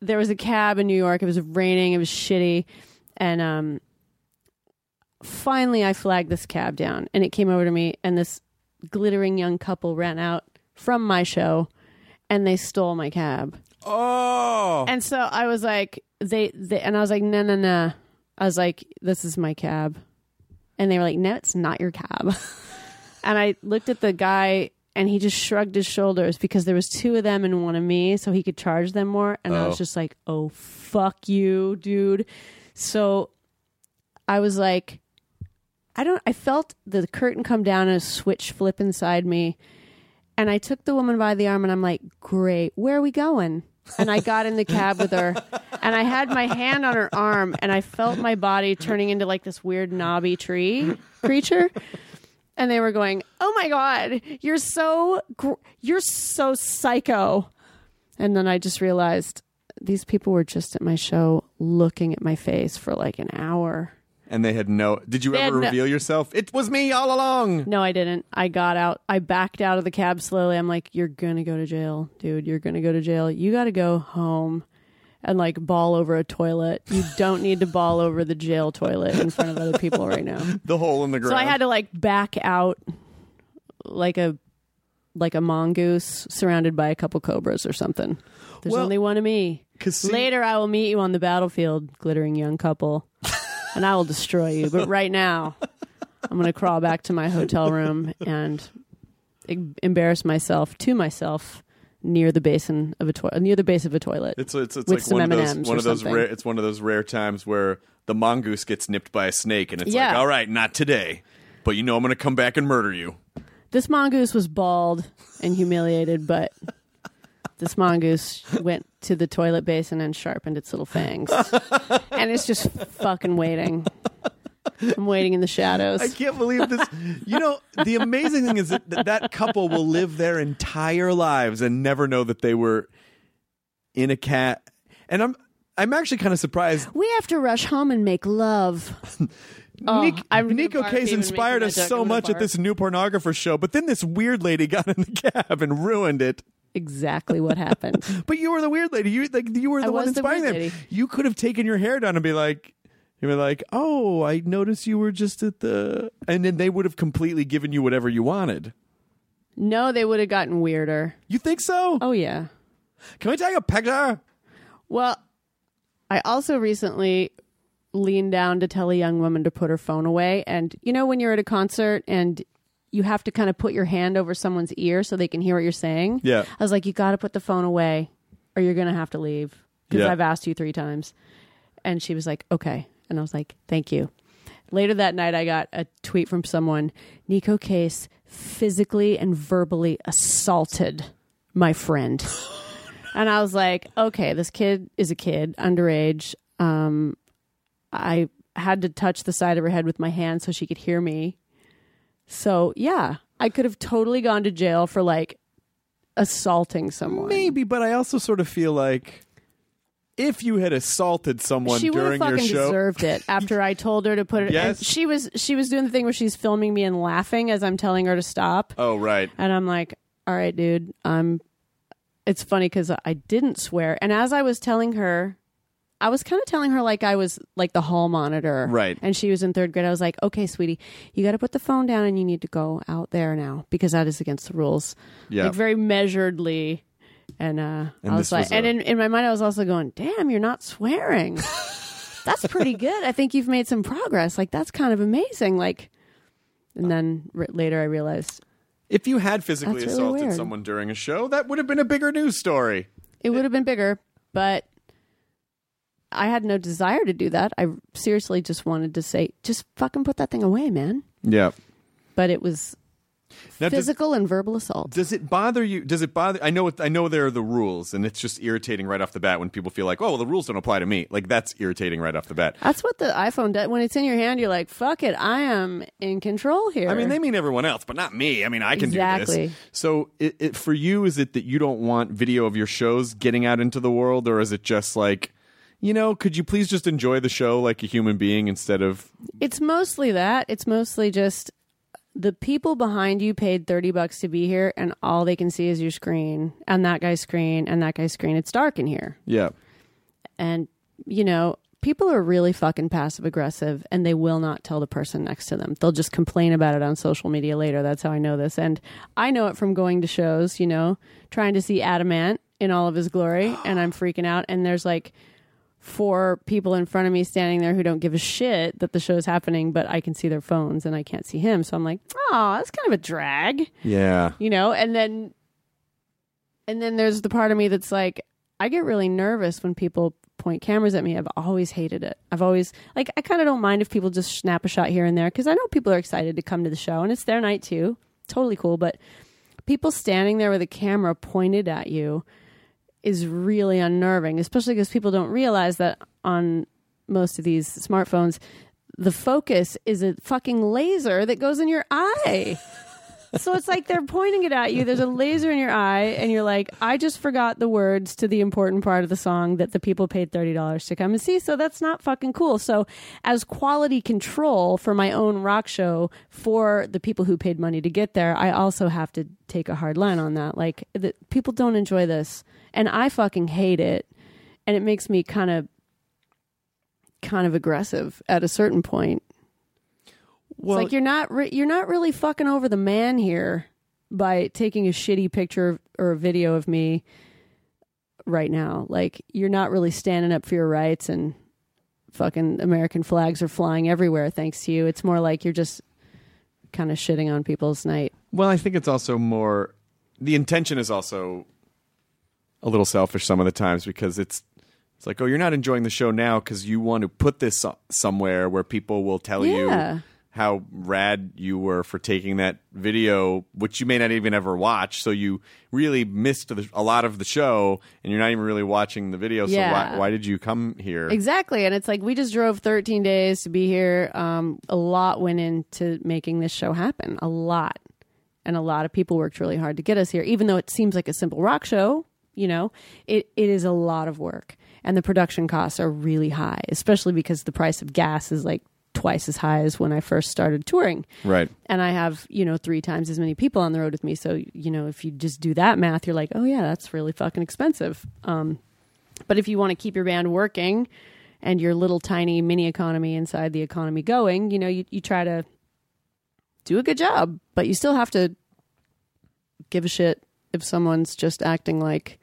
there was a cab in New York. It was raining. It was shitty, and um, finally I flagged this cab down, and it came over to me, and this glittering young couple ran out from my show, and they stole my cab. Oh, And so I was like, they, they and I was like, no, no, no. I was like, this is my cab. And they were like, no, it's not your cab. and I looked at the guy and he just shrugged his shoulders because there was two of them and one of me, so he could charge them more. And I Oh. was just like, oh, fuck you, dude. So I was like, I don't, I felt the curtain come down and a switch flip inside me. And I took the woman by the arm and I'm like, great, where are we going? and I got in the cab with her, and I had my hand on her arm, and I felt my body turning into like this weird knobby tree creature. And they were going, "Oh my god, you're so gr- you're so psycho." And then I just realized these people were just at my show looking at my face for like an hour. And they had no. Did you They ever had no- reveal yourself? It was me all along. No, I didn't. I got out. I backed out of the cab slowly. I'm like, "You're gonna go to jail, dude. You're gonna go to jail. You got to go home." And like ball over a toilet. You don't need to ball over the jail toilet in front of other people right now. The hole in the ground. So I had to like back out like a like a mongoose surrounded by a couple cobras or something. There's Well, only one of me. 'cause see- Later I will meet you on the battlefield, glittering young couple, and I will destroy you. But right now, I'm going to crawl back to my hotel room and em- embarrass myself to myself near the basin of a toilet, near the base of a toilet. It's it's, it's with like some one of those M&Ms one of those rare. It's one of those rare times where the mongoose gets nipped by a snake, and it's like, all right, not today, but you know I'm going to come back and murder you. This mongoose was bald and humiliated, but this mongoose went to the toilet basin and sharpened its little fangs. and it's just fucking waiting. I'm waiting in the shadows. I can't believe this. You know, the amazing thing is that that, couple will live their entire lives and never know that they were in a cat. And I'm I'm actually kind of surprised. we have to rush home and make love. Oh, Nick, I'm Neko Case inspired us so much at this New Pornographer show, but then this weird lady got in the cab and ruined it. Exactly what happened. But you were the weird lady. You like you were the I one was the inspiring them. lady. You could have taken your hair down and be like, you were like, oh, I noticed you were just at the, and then they would have completely given you whatever you wanted. No, they would have gotten weirder. You think so? Oh, yeah. Can we take a picture? Well, I also recently leaned down to tell a young woman to put her phone away. And you know, when you're at a concert and you have to kind of put your hand over someone's ear so they can hear what you're saying. Yeah. I was like, you got to put the phone away or you're going to have to leave because Yeah. I've asked you three times. And she was like, okay. And I was like, thank you. Later that night, I got a tweet from someone Neko Case physically and verbally assaulted my friend. and I was like, okay, this kid is a kid, underage. Um, I had to touch the side of her head with my hand so she could hear me. So, yeah, I could have totally gone to jail for like assaulting someone. Maybe, but I also sort of feel like if you had assaulted someone she during your show, deserved it after I told her to put it. Yes. and she was she was doing the thing where she's filming me and laughing as I'm telling her to stop, oh right, and I'm like, "All right, dude, I'm." It's funny because I didn't swear, and as I was telling her, I was kind of telling her like I was like the hall monitor, Right. And she was in third grade. I was like, "Okay, sweetie, you got to put the phone down and you need to go out there now because that is against the rules." Yeah. like very measuredly. And uh, And I was like, was and a- in, in my mind, I was also going, "Damn, you're not swearing." that's pretty good. I think you've made some progress. Like that's kind of amazing. Like, and then r- later I realized if you had physically really assaulted someone during a show, that would have been a bigger news story. it would have been bigger, but I had no desire to do that. I seriously just wanted to say, just fucking put that thing away, man. Yeah. But it was Now, does, physical and verbal assault. does it bother you? Does it bother? I know. It, I know there are the rules, and it's just irritating right off the bat when people feel like, "Oh, well, the rules don't apply to me." Like that's irritating right off the bat. That's what the iPhone does. When it's in your hand, you're like, fuck it, I am in control here. I mean, they mean everyone else, but not me. I mean, I can do Exactly. this. So, it, it, for you, is it that you don't want video of your shows getting out into the world, or is it just like, you know, could you please just enjoy the show like a human being instead of? It's mostly that. It's mostly just the people behind you paid 30 bucks to be here and all they can see is your screen and that guy's screen and that guy's screen. It's dark in here. Yeah. And you know, people are really fucking passive aggressive and they will not tell the person next to them. They'll just complain about it on social media later. That's how I know this. And I know it from going to shows, you know, trying to see Adam Ant in all of his glory and I'm freaking out and there's like four people in front of me standing there who don't give a shit that the show's happening, but I can see their phones and I can't see him. So I'm like, oh, that's kind of a drag, Yeah. you know? And then, and then there's the part of me that's like, I get really nervous when people point cameras at me. I've always hated it. I've always, like, I kind of don't mind if people just snap a shot here and there because I know people are excited to come to the show and it's their night too. Totally cool. But people standing there with a camera pointed at you is really unnerving, especially because people don't realize that on most of these smartphones, the focus is a fucking laser that goes in your eye. so it's like they're pointing it at you. There's a laser in your eye, and you're like, I just forgot the words to the important part of the song that the people paid $30 to come and see. So that's not fucking cool. So, as quality control for my own rock show for the people who paid money to get there, I also have to take a hard line on that. Like, the, people don't enjoy this, and I fucking hate it. And it makes me kind of kind of aggressive at a certain point. Well, it's like you're not re- you're not really fucking over the man here by taking a shitty picture or a video of me right now. Like you're not really standing up for your rights and fucking American flags are flying everywhere thanks to you. It's more like you're just kind of shitting on people's night. Well, I think it's also more the intention is also a little selfish some of the times because it's it's like, oh, you're not enjoying the show now because you want to put this somewhere where people will tell Yeah. you how rad you were for taking that video, which you may not even ever watch. So you really missed the, a lot of the show, and you're not even really watching the video. So Yeah. why, why did you come here? Exactly. And it's like we just drove 13 days to be here. Um, a lot went into making this show happen. A lot. And a lot of people worked really hard to get us here. Even though it seems like a simple rock show, you know, it, it is a lot of work. And the production costs are really high, especially because the price of gas is like twice as high as when I first started touring. Right. And I have, you know, three times as many people on the road with me. So, you know, if you just do that math, you're like, oh, yeah, that's really fucking expensive. Um, but if you want to keep your band working and your little tiny mini economy inside the economy going, you know, you, you try to do a good job, but you still have to give a shit if someone's just acting like,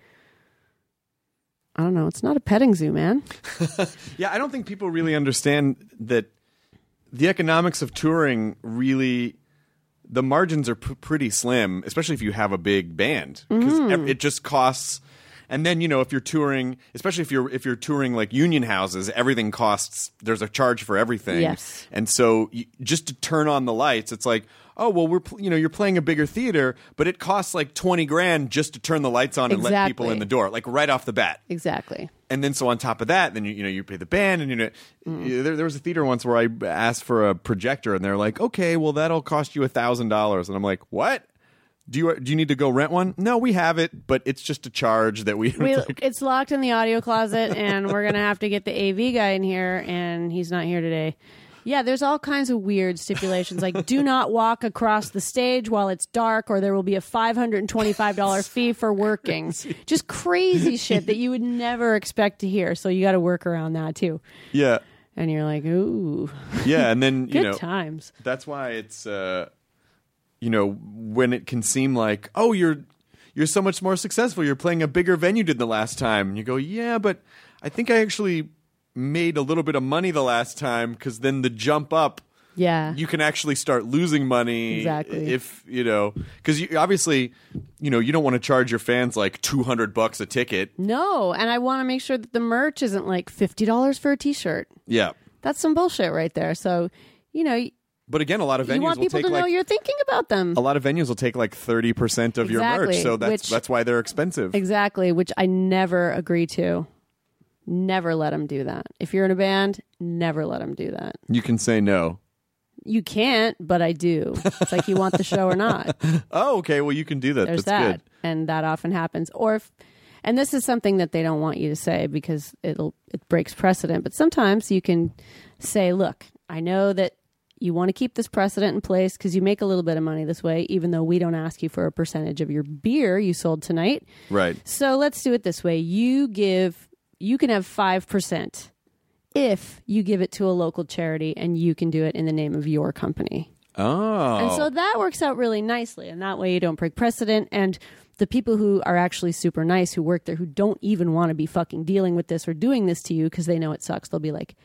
I don't know, it's not a petting zoo, man. Yeah, I don't think people really understand that the economics of touring really the margins are p- pretty slim, especially if you have a big band because Mm-hmm. it just costs. And then you know if you're touring, especially if you're if you're touring like union houses, everything costs. There's a charge for everything. Yes. And so you, just to turn on the lights, it's like, oh well, we're you know you're playing a bigger theater, but it costs like twenty grand just to turn the lights on and let people in the door, like right off the bat Exactly. and then so on top of that, then you you know you pay the band, and you know Mm. there, there was a theater once where I asked for a projector, and they're like, okay, well that'll cost you a thousand dollars, and I'm like, what? Do you do you need to go rent one? No, we have it, but it's just a charge that we. we, it's like- it's locked in the audio closet, and we're gonna have to get the AV guy in here, and he's not here today. Yeah, there's all kinds of weird stipulations, like do not walk across the stage while it's dark, or there will be a five hundred and twenty-five dollar fee for working. Just crazy shit that you would never expect to hear. So you got to work around that too. yeah, And you're like, ooh, yeah, and then you good know times. that's why it's uh, you know when it can seem like oh you're you're so much more successful you're playing a bigger venue than the last time and you go yeah but i think i actually made a little bit of money the last time because then the jump up Yeah, you can actually start losing money Exactly. if you know because you obviously you know you don't want to charge your fans like 200 bucks a ticket no, and I want to make sure that the merch isn't like fifty dollars for a T-shirt. yeah That's some bullshit right there. So, you know, but again a lot of venues want will people take to know you're thinking about them. a lot of venues will take like 30% of your merch so that's which- that's why they're expensive Exactly, which I never agree to. Never let them do that. If you're in a band, never let them do that. you can say no You can't, but I do. It's like you want the show or not. oh okay well you can do that There's that's that, good and that often happens. Or if, and this is something that they don't want you to say because it'll it breaks precedent. But sometimes you can say, "Look, I know that you want to keep this precedent in place because you make a little bit of money this way, even though we don't ask you for a percentage of your beer you sold tonight." right So let's do it this way. You give you can have 5% if you give it to a local charity and you can do it in the name of your company. oh And so that works out really nicely and that way you don't break precedent and the people who are actually super nice who work there who don't even want to be fucking dealing with this or doing this to you because they know it sucks, they'll be like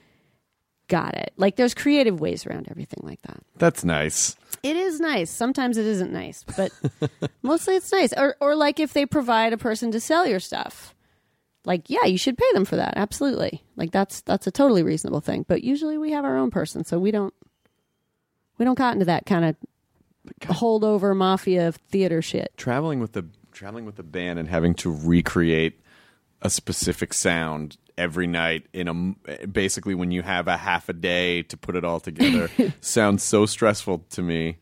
got it. Like there's creative ways around everything like that. that's nice It is nice. Sometimes it isn't nice, but mostly it's nice. Or or like if they provide a person to sell your stuff. Like, yeah, you should pay them for that. Absolutely. Like that's that's a totally reasonable thing. But usually we have our own person, so we don't we don't got into that kind of holdover mafia theater shit. traveling with the traveling with the band and having to recreate a specific sound every night in a basically when you have a half a day to put it all together sounds so stressful to me.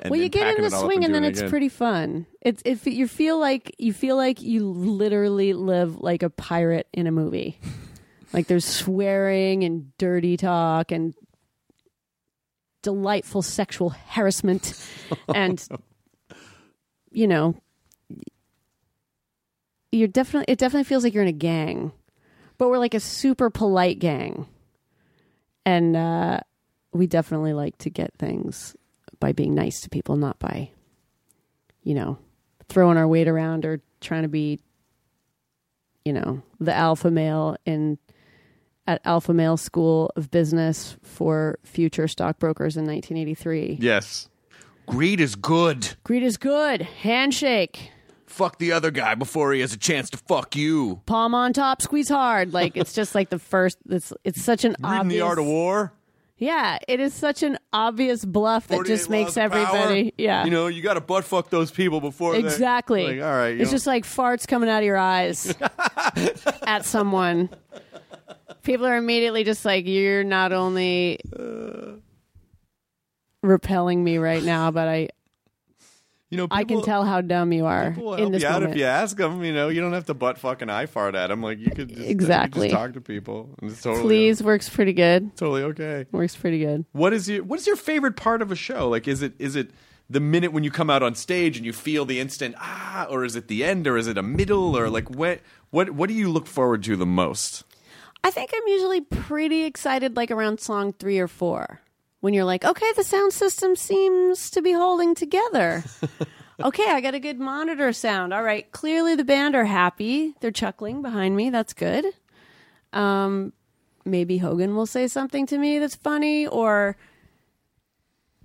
And well, you get in the swing, and doing then it's again. pretty fun. It's if you feel like you feel like you literally live like a pirate in a movie. like there's swearing and dirty talk and delightful sexual harassment, and you know, you're definitely. It definitely feels like you're in a gang, but we're like a super polite gang, and uh, we definitely like to get things by being nice to people, not by, you know, throwing our weight around or trying to be, you know, the alpha male in at Alpha Male School of Business for future stockbrokers in 1983. Yes. Greed is good. Greed is good. Handshake. Fuck the other guy before he has a chance to fuck you. Palm on top, squeeze hard. Like it's just like the first. It's it's such an Reading obvious. the art of war. Yeah, it is such an obvious bluff that just makes everybody. Yeah, You know, you got to butt fuck those people before Exactly. Like, all right. It's know. just like farts coming out of your eyes at someone. People are immediately just like, you're not only uh. repelling me right now, but I you know, I can tell how dumb you are People in this you out moment. if you ask them. You know, you don't have to butt fucking eye fart at them. Like you could just, could Exactly. just talk to people. And it's totally Please works pretty good. totally okay. Works pretty good. What is your What is your favorite part of a show? Like, is it is it the minute when you come out on stage and you feel the instant ah, or is it the end, or is it a middle, or like what what what do you look forward to the most? I think I'm usually pretty excited like around song three or four. When you're like, okay, the sound system seems to be holding together. okay, I got a good monitor sound. All right, clearly the band are happy. They're chuckling behind me. That's good. Um, maybe Hogan will say something to me that's funny, or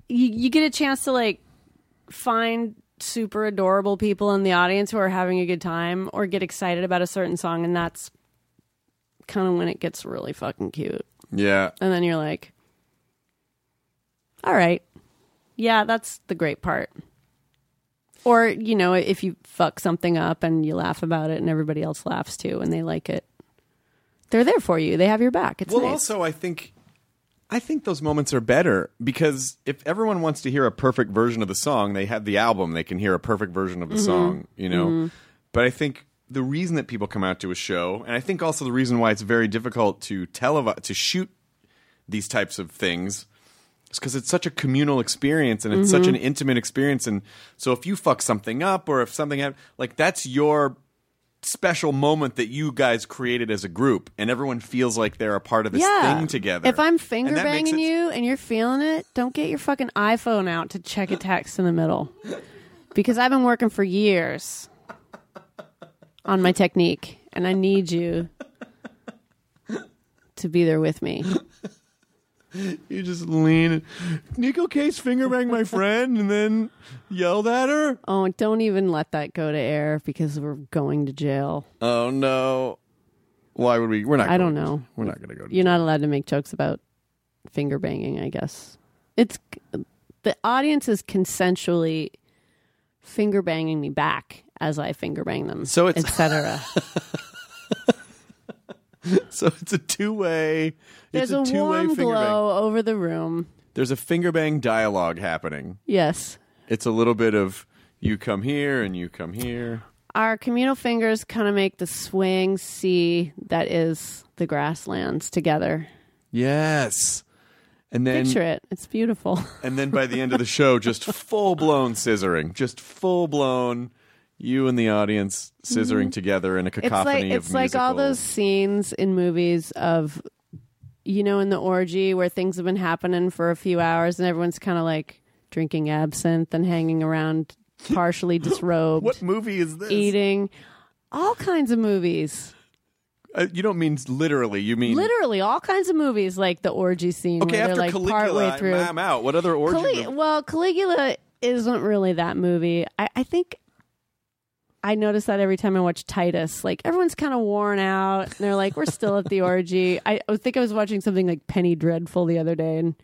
you, you get a chance to like find super adorable people in the audience who are having a good time or get excited about a certain song, and that's kind of when it gets really fucking cute. Yeah, And then you're like, all right. Yeah, that's the great part. Or, you know, if you fuck something up and you laugh about it and everybody else laughs too and they like it, they're there for you. They have your back. It's well, nice. also I think I think those moments are better because if everyone wants to hear a perfect version of the song, they have the album. They can hear a perfect version Mm-hmm. of the song, you know. But I think the reason that people come out to a show, and I think also the reason why it's very difficult to televise to shoot these types of things is because it's such a communal experience and it's such Mm-hmm. an intimate experience. And so if you fuck something up or if something hap- like that's your special moment that you guys created as a group, and everyone feels like they're a part of this yeah. thing together. If I'm finger banging you and you're feeling it, don't get your fucking iPhone out to check a text in the middle. Because I've been working for years on my technique and I need you to be there with me. You just lean. Neko Case finger banged my friend and then yelled at her. Oh, don't even let that go to air because we're going to jail. Oh no! Why would we? We're not. I don't to- know. We're not going to go. To You're not allowed to make jokes about finger banging, I guess. It's the audience is consensually finger banging me back as I finger bang them. So it's- etc. So it's a two way. There's it's a, a, two way warm finger bang. glow over the room. There's a finger bang dialogue happening. Yes. It's a little bit of you come here and you come here. Our communal fingers kind of make the swing sea that is the grasslands together. Yes. And then Picture it. It's beautiful. and then by the end of the show, just full blown scissoring, just full blown. You and the audience scissoring together in a Mm-hmm. it's cacophony like of it's like all those scenes in movies of you know in the orgy where things have been happening for a few hours and everyone's kind of like drinking absinthe and hanging around partially disrobed What movie is this? eating all kinds of movies Uh, you don't mean literally. You mean literally all kinds of movies like the orgy scene Okay, where after they're like Caligula, through I'm, out. What other orgy? Cali- well, Caligula isn't really that movie. I, I think I notice that every time I watch Titus. Like everyone's kind of worn out, and they're like, "We're still at the orgy." I, I think I was watching something like Penny Dreadful the other day, and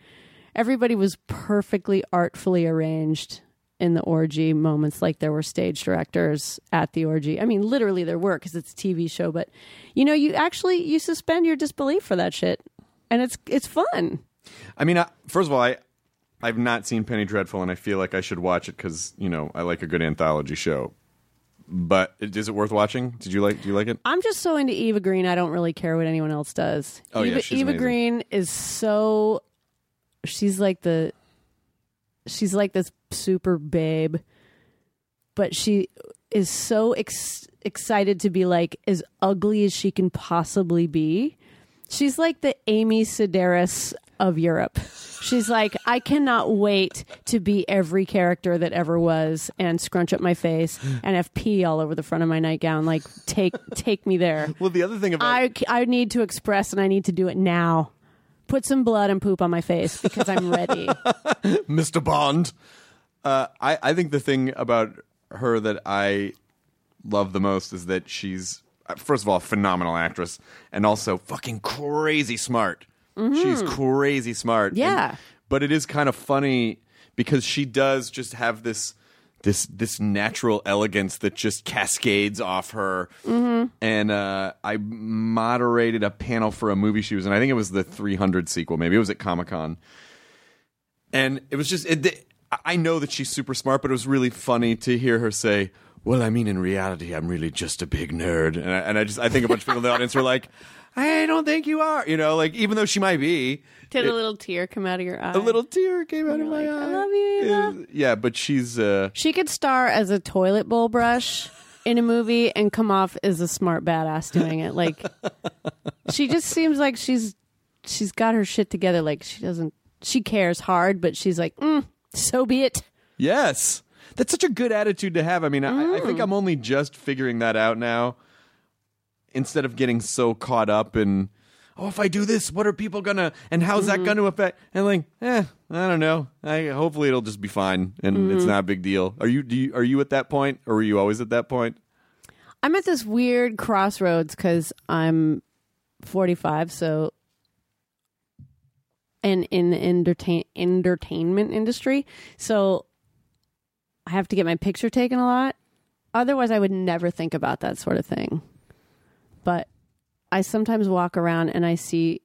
everybody was perfectly artfully arranged in the orgy moments like there were stage directors at the orgy. I mean, literally there were because it's a TV show, but you know, you actually you suspend your disbelief for that shit, and it's it's fun. I mean, I, first of all, I I've not seen Penny Dreadful, and I feel like I should watch it because you know I like a good anthology show. But is it worth watching? Did you like? Do you like it? I'm just so into Eva Green. I don't really care what anyone else does. Oh, yeah, Eva, she's Eva amazing. Green is so. She's like the. She's like this super babe, but she is so ex- excited to be like as ugly as she can possibly be. She's like the Amy Sedaris of Europe. She's like, I cannot wait to be every character that ever was and scrunch up my face and have pee all over the front of my nightgown. Like, take take me there. Well, the other thing about I, I need to express and I need to do it now. Put some blood and poop on my face because I'm ready. Mr. Bond. Uh, I, I think the thing about her that I love the most is that she's, uh, first of all, a phenomenal actress and also fucking crazy smart. She's crazy smart. And- Yeah. but it is kind of funny because she does just have this this this natural elegance that just cascades off her. And uh, I moderated a panel for a movie she was in. I think it was the 300 sequel. Maybe it was at Comic Con and it was just it, I know that she's super smart, but it was really funny to hear her say, "Well, I mean, in reality, I'm really just a big nerd," and I, and I just I think a bunch of people in the audience were like, "I don't think you are," you know, like even though she might be. Did it- a little tear come out of your eye? a little tear came out of my like, eye. "I love you, Eva." Uh, Yeah, but she's uh She could star as a toilet bowl brush in a movie and come off as a smart badass doing it. Like she just seems like she's she's got her shit together. Like she doesn't she cares hard, but she's like, mm, so be it. yes. That's such a good attitude to have. I mean, I, I think I'm only just figuring that out now. Instead of getting so caught up in, oh, if I do this, what are people gonna, and how's that gonna affect? And like, eh, I don't know. I hopefully it'll just be fine, and it's not a big deal. Are you? Do you? Are you at that point, or were you always at that point? I'm at this weird crossroads because I'm 45, so and in the entertain entertainment industry, so I have to get my picture taken a lot. Otherwise, I would never think about that sort of thing. But I sometimes walk around and I see,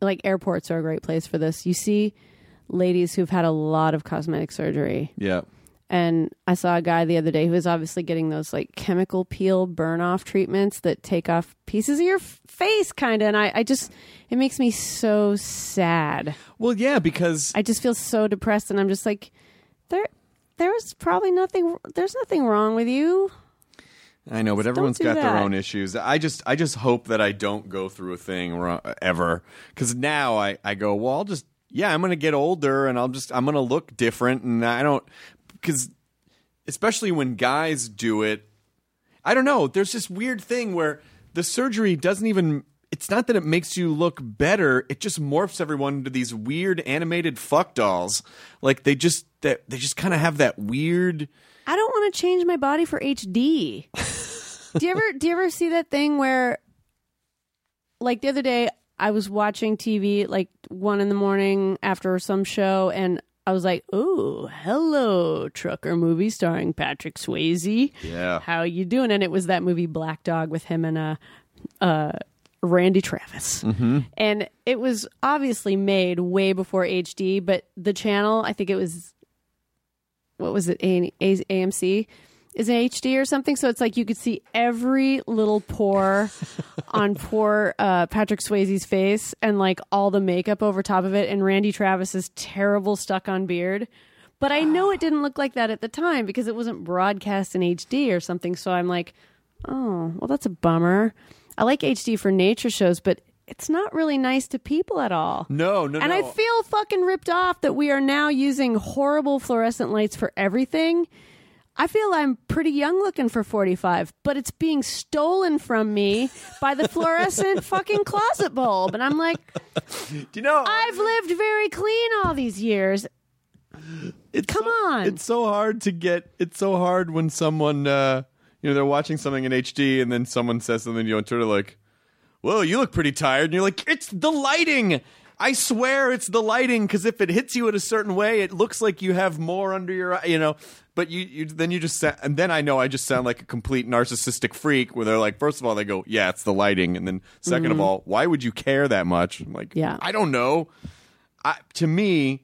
like airports are a great place for this. You see ladies who've had a lot of cosmetic surgery Yeah. and I saw a guy the other day who was obviously getting those like chemical peel burn off treatments that take off pieces of your f- face, kind of. And I, I just, it makes me so sad. Well, yeah, because I just feel so depressed, and I'm just like, there, there was probably nothing. There's nothing wrong with you. I know, but everyone's got their own issues. I just, I just hope that I don't go through a thing wrong, ever. Because now I, I go, well, I'll just, yeah, I'm going to get older, and I'll just, I'm going to look different, and I don't, because especially when guys do it, I don't know. There's this weird thing where the surgery doesn't even. It's not that it makes you look better. It just morphs everyone into these weird animated fuck dolls. Like they just that they just kind of have that weird. I don't want to change my body for HD. do you ever do you ever see that thing where like the other day I was watching TV like one in the morning after some show and I was like, "Ooh, hello, trucker movie starring Patrick Swayze. Yeah. How you doing?" And it was that movie Black Dog with him and uh, uh, Randy Travis. Mm-hmm. And it was obviously made way before HD, but the channel, I think it was what was it A- A- AMC is an HD or something? So it's like you could see every little pore on poor uh, Patrick Swayze's face and like all the makeup over top of it. And Randy Travis's terrible stuck on beard. But I know it didn't look like that at the time because it wasn't broadcast in HD or something. So I'm like oh well that's a bummer. I like HD for nature shows but it's not really nice to people at all No, no, and no. I feel fucking ripped off that we are now using horrible fluorescent lights for everything. I feel I'm pretty young looking for 45, but it's being stolen from me by the fluorescent fucking closet bulb. And I'm like, Do you know? I've lived very clean all these years. It's Come so- on. It's so hard to get. It's so hard when someone, uh, you know, they're watching something in HD and then someone says something to you on Twitter like, "Whoa, you look pretty tired," and you're like, "It's the lighting." I swear it's the lighting because if it hits you in a certain way, it looks like you have more under your eye, you know. But you, you then you just sa- and then I know I just sound like a complete narcissistic freak where they're like, first of all, they go, yeah, it's the lighting, and then 2nd of mm-hmm. all, why would you care that much? I'm like, Yeah. I don't know. I, to me,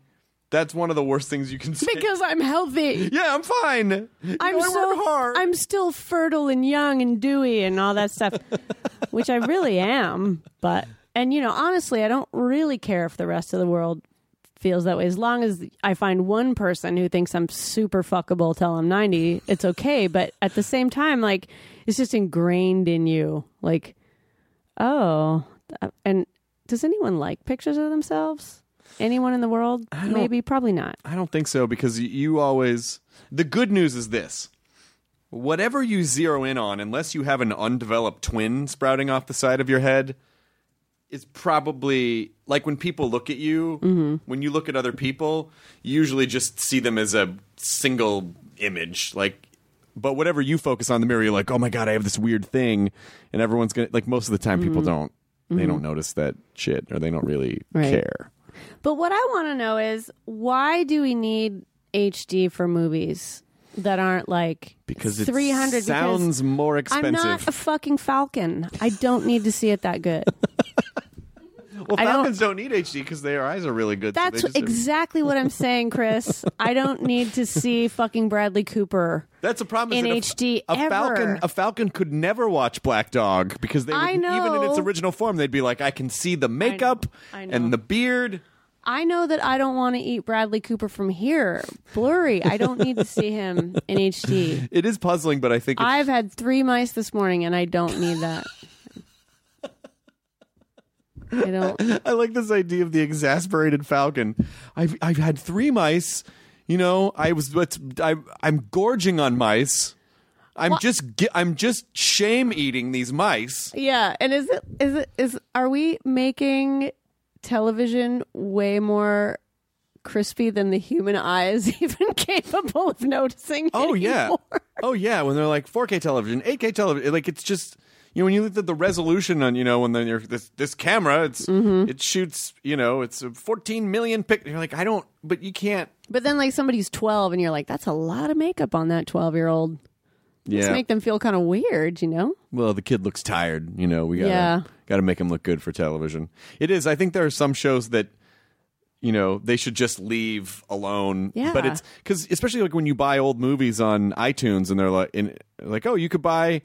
that's one of the worst things you can say. Because I'm healthy. yeah, I'm fine. You I'm know, so hard. I'm still fertile and young and dewy and all that stuff, which I really am. But and you know, honestly, I don't really care if the rest of the world feels that way. As long as I find one person who thinks I'm super fuckable till I'm 90, it's okay. But at the same time, like it's just ingrained in you. Like, oh, and does anyone like pictures of themselves? Anyone in the world? Maybe, probably not. I don't think so because y- you always. The good news is this. Whatever you zero in on, unless you have an undeveloped twin sprouting off the side of your head, is probably like when people look at you, mm-hmm. when you look at other people, you usually just see them as a single image. Like, but whatever you focus on in the mirror, you're like, oh my God, I have this weird thing. And everyone's going to, like, most of the time, people mm-hmm. don't. They don't mm-hmm. notice that shit or they don't really Right. care. But what I want to know is why do we need HD for movies that aren't like Because it 300 sounds more expensive. I'm not a fucking Falcon. I don't need to see it that good. Well, I don't- Falcons don't, need HD because their eyes are really good. That's just- exactly what I'm saying, Chris. I don't need to see fucking Bradley Cooper. That's a problem. in a- HD A Falcon, a Falcon could never watch Black Dog because they would, I even in its original form, they'd be like, I can see the makeup I know. and the beard. I know that I don't want to eat Bradley Cooper from here. Blurry. I don't need to see him in HD. It is puzzling, but I think it's, I've had three mice this morning and I don't need that. I don't. I like this idea of the exasperated Falcon. I've I've had three mice. You know, I was I I'm gorging on mice. I'm just I'm just shame eating these mice. Yeah, and is it is it is are we making television way more crispy than the human eye is even capable of noticing? Oh yeah. Oh yeah. When they're like 4K television, 8K television, like it's just you know when you look at the resolution on you know when then you're this this camera, it's Mm-hmm. it shoots you know it's a 14 million pic. You're like I don't, but you can't. But then like somebody's 12 and you're like that's a lot of makeup on that 12-year-old. Just Yeah. make them feel kind of weird, you know? well, the kid looks tired. You know we gotta Yeah. gotta make him look good for television. It is. I think there are some shows that. You know they should just leave alone. Yeah. but it's because especially like when you buy old movies on iTunes and they're like, in, like, oh, you could buy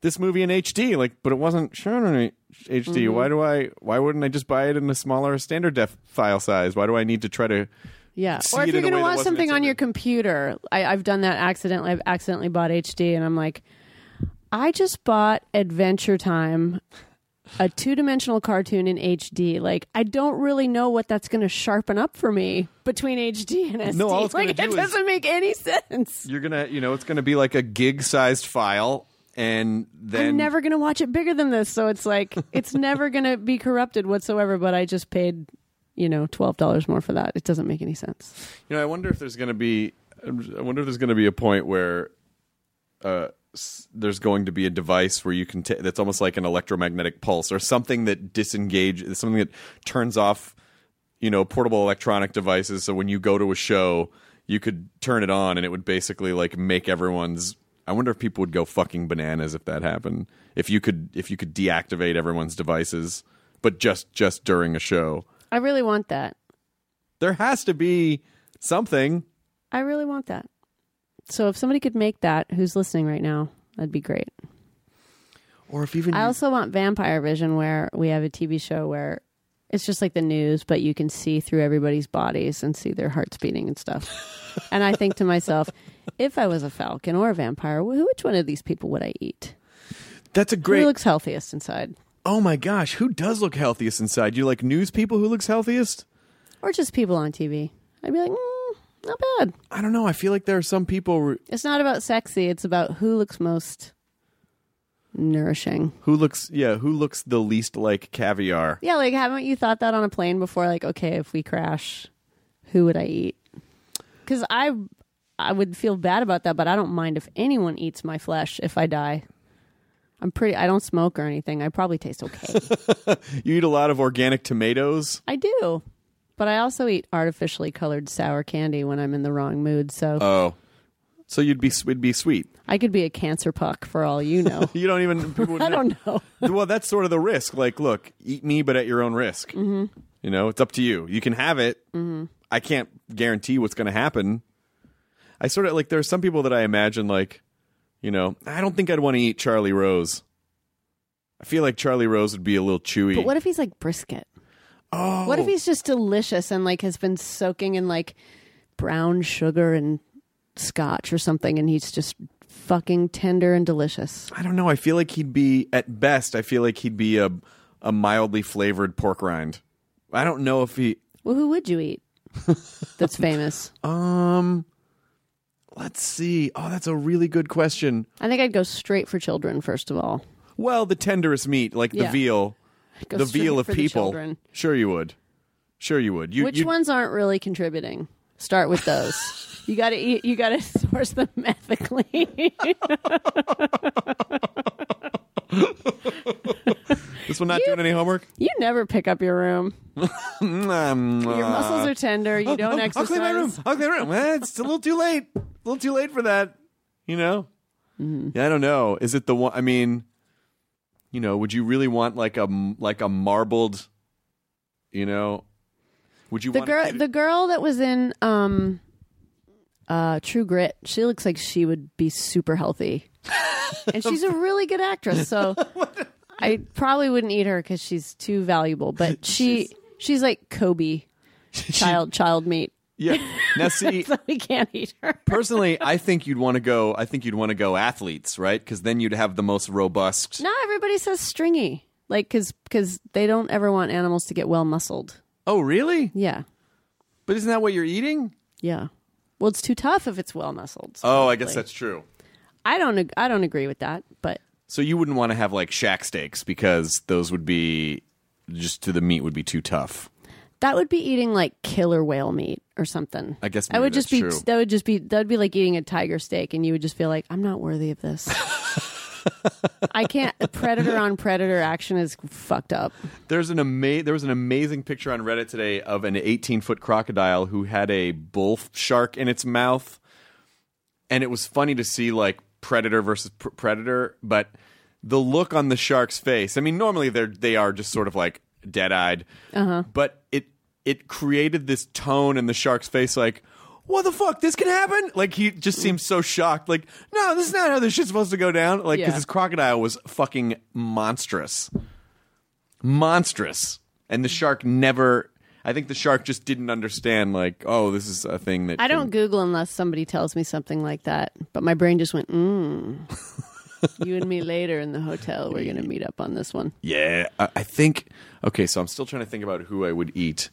this movie in HD, like, but it wasn't shown in HD. Mm-hmm. Why do I? Why wouldn't I just buy it in a smaller standard def file size? Why do I need to try to? Yeah. see or if you're going to watch something on your computer, I, I've done that accidentally. I've accidentally bought HD, and I'm like, I just bought Adventure Time, a two dimensional cartoon in HD. Like, I don't really know what that's going to sharpen up for me between HD and SD. No, all it's like, do it is- doesn't make any sense. You're gonna, you know, it's gonna be like a gig sized file, and then I'm never going to watch it bigger than this. So it's like, it's never going to be corrupted whatsoever, but I just paid, you know, $12 more for that. It doesn't make any sense. You know, I wonder if there's going to be. I wonder if there's going to be a point where uh, there's going to be a device where you can. ta that's almost like an electromagnetic pulse or something that disengage, something that turns off. You know, portable electronic devices. So when you go to a show, you could turn it on, and it would basically like make everyone's. I wonder if people would go fucking bananas if that happened. If you could, if you could deactivate everyone's devices, but just just during a show, I really want that. there has to be something. I really want that. So if somebody could make that, who's listening right now, that'd be great. Or if even I also want Vampire Vision, where we have a TV show where it's just like the news, but you can see through everybody's bodies and see their hearts beating and stuff. and I think to myself, if I was a falcon or a vampire, which one of these people would I eat? That's a great. Who looks healthiest inside? Oh my gosh, who does look healthiest inside? You like news people who looks healthiest? Or just people on TV? I'd be like, mm, not bad. I don't know. I feel like there are some people It's not about sexy. It's about who looks most nourishing. who looks yeah who looks the least like caviar. Yeah, like haven't you thought that on a plane before? Like, okay, if we crash, who would I eat? Because I, I would feel bad about that, but I don't mind if anyone eats my flesh if I die. I'm pretty. I don't smoke or anything. I probably taste okay. You eat a lot of organic tomatoes. I do, but I also eat artificially colored sour candy when I'm in the wrong mood. So Oh, so you'd be it'd be sweet. I could be a cancer puck for all you know. You don't even. People would I don't know. well, that's sort of the risk. Like, look, eat me, but at your own risk. Mm-hmm. You know, it's up to you. You can have it. Mm-hmm. I can't guarantee what's going to happen. I sort of like. There are some people that I imagine like, you know, I don't think I'd want to eat Charlie Rose. I feel like Charlie Rose would be a little chewy. But what if he's like brisket? oh, What if he's just delicious and like has been soaking in like brown sugar and scotch or something, and he's just fucking tender and delicious? I don't know. I feel like he'd be at best. I feel like he'd be a a mildly flavored pork rind. I don't know if he. Well, who would you eat? That's famous. Um, let's see. Oh, that's a really good question. I think I'd go straight for children first of all. Well, the tenderest meat, like the veal, Go the straight veal of for the people. children. Sure, you would. Sure, you would. You, Which you- ones aren't really contributing? Start with those. you got to eat. You got to source them ethically. This one not doing any homework. you never pick up your room. Your muscles are tender. You don't I'll, I'll exercise. clean my room. I'll clean my room. Eh, it's a little too late. A little too late for that. You know. Mm-hmm. Yeah, I don't know. Is it the one? I mean, you know, would you really want like a like a marbled? You know, would you The want girl, kid- the girl that was in um, uh, True Grit. She looks like she would be super healthy, and she's a really good actress. So I probably wouldn't eat her because she's too valuable. But she she's like Kobe child child meat. Yeah. Now see, So we can't eat her. personally, I think you'd want to go. I think you'd want to go athletes, right? Because then you'd have the most robust. Not everybody says stringy, like because because they don't ever want animals to get well muscled. Oh, really? Yeah, But isn't that what you're eating? yeah. Well, it's too tough if it's well muscled. Oh, I guess that's true. I don't. ag- I don't agree with that. But So you wouldn't want to have like shack steaks because those would be just to the meat would be too tough. that would be eating like killer whale meat or something. I guess I would just that's be. true. That would just be. That would be like eating a tiger steak, and you would just feel like I'm not worthy of this. I can't. Predator on predator action is fucked up. There's an ama- there was an amazing picture on Reddit today of an 18 foot crocodile who had a bull shark in its mouth, and it was funny to see like predator versus pr- predator, but the look on the shark's face. I mean, normally they're they are just sort of like dead eyed, uh-huh. but it it created this tone in the shark's face, like. What the fuck? This can happen? Like he just seems so shocked. Like, no, this is not how this shit's supposed to go down. Like, because Yeah. this crocodile was fucking monstrous monstrous and the shark never i think the shark just didn't understand like oh this is a thing that I don't can- Google unless somebody tells me something like that. But my brain just went, mm. you and me later in the hotel. We're gonna meet up on this one. yeah I, I think okay so i'm still trying to think about who i would eat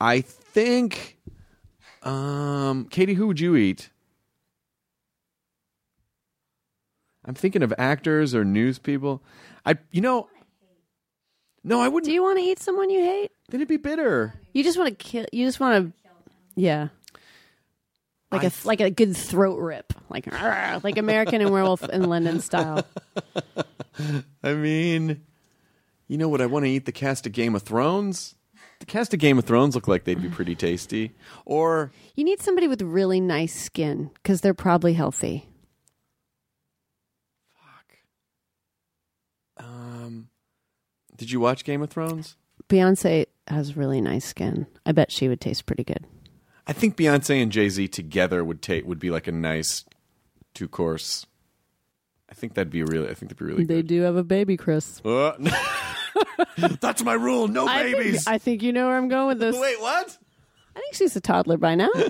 i think um katie who would you eat i'm thinking of actors or news people i you know no i wouldn't Do you want to eat someone you hate? then it'd be bitter You just want to kill. You just want to, yeah. Like I a like a good throat rip, like "Argh," like American and Werewolf in London style. I mean, you know what? I want to eat the cast of Game of Thrones. The cast of Game of Thrones look like they'd be pretty tasty. Or You need somebody with really nice skin because they're probably healthy. Fuck. Um, did you watch Game of Thrones? Beyonce has really nice skin. I bet she would taste pretty good. I think Beyonce and Jay Z together would take would be like a nice two course. I think that'd be really. I think that'd be really They good. do have a baby, Chris. Uh, that's my rule. No I think- babies. I think you know where I'm going with this. Wait, what? I think she's a toddler by now.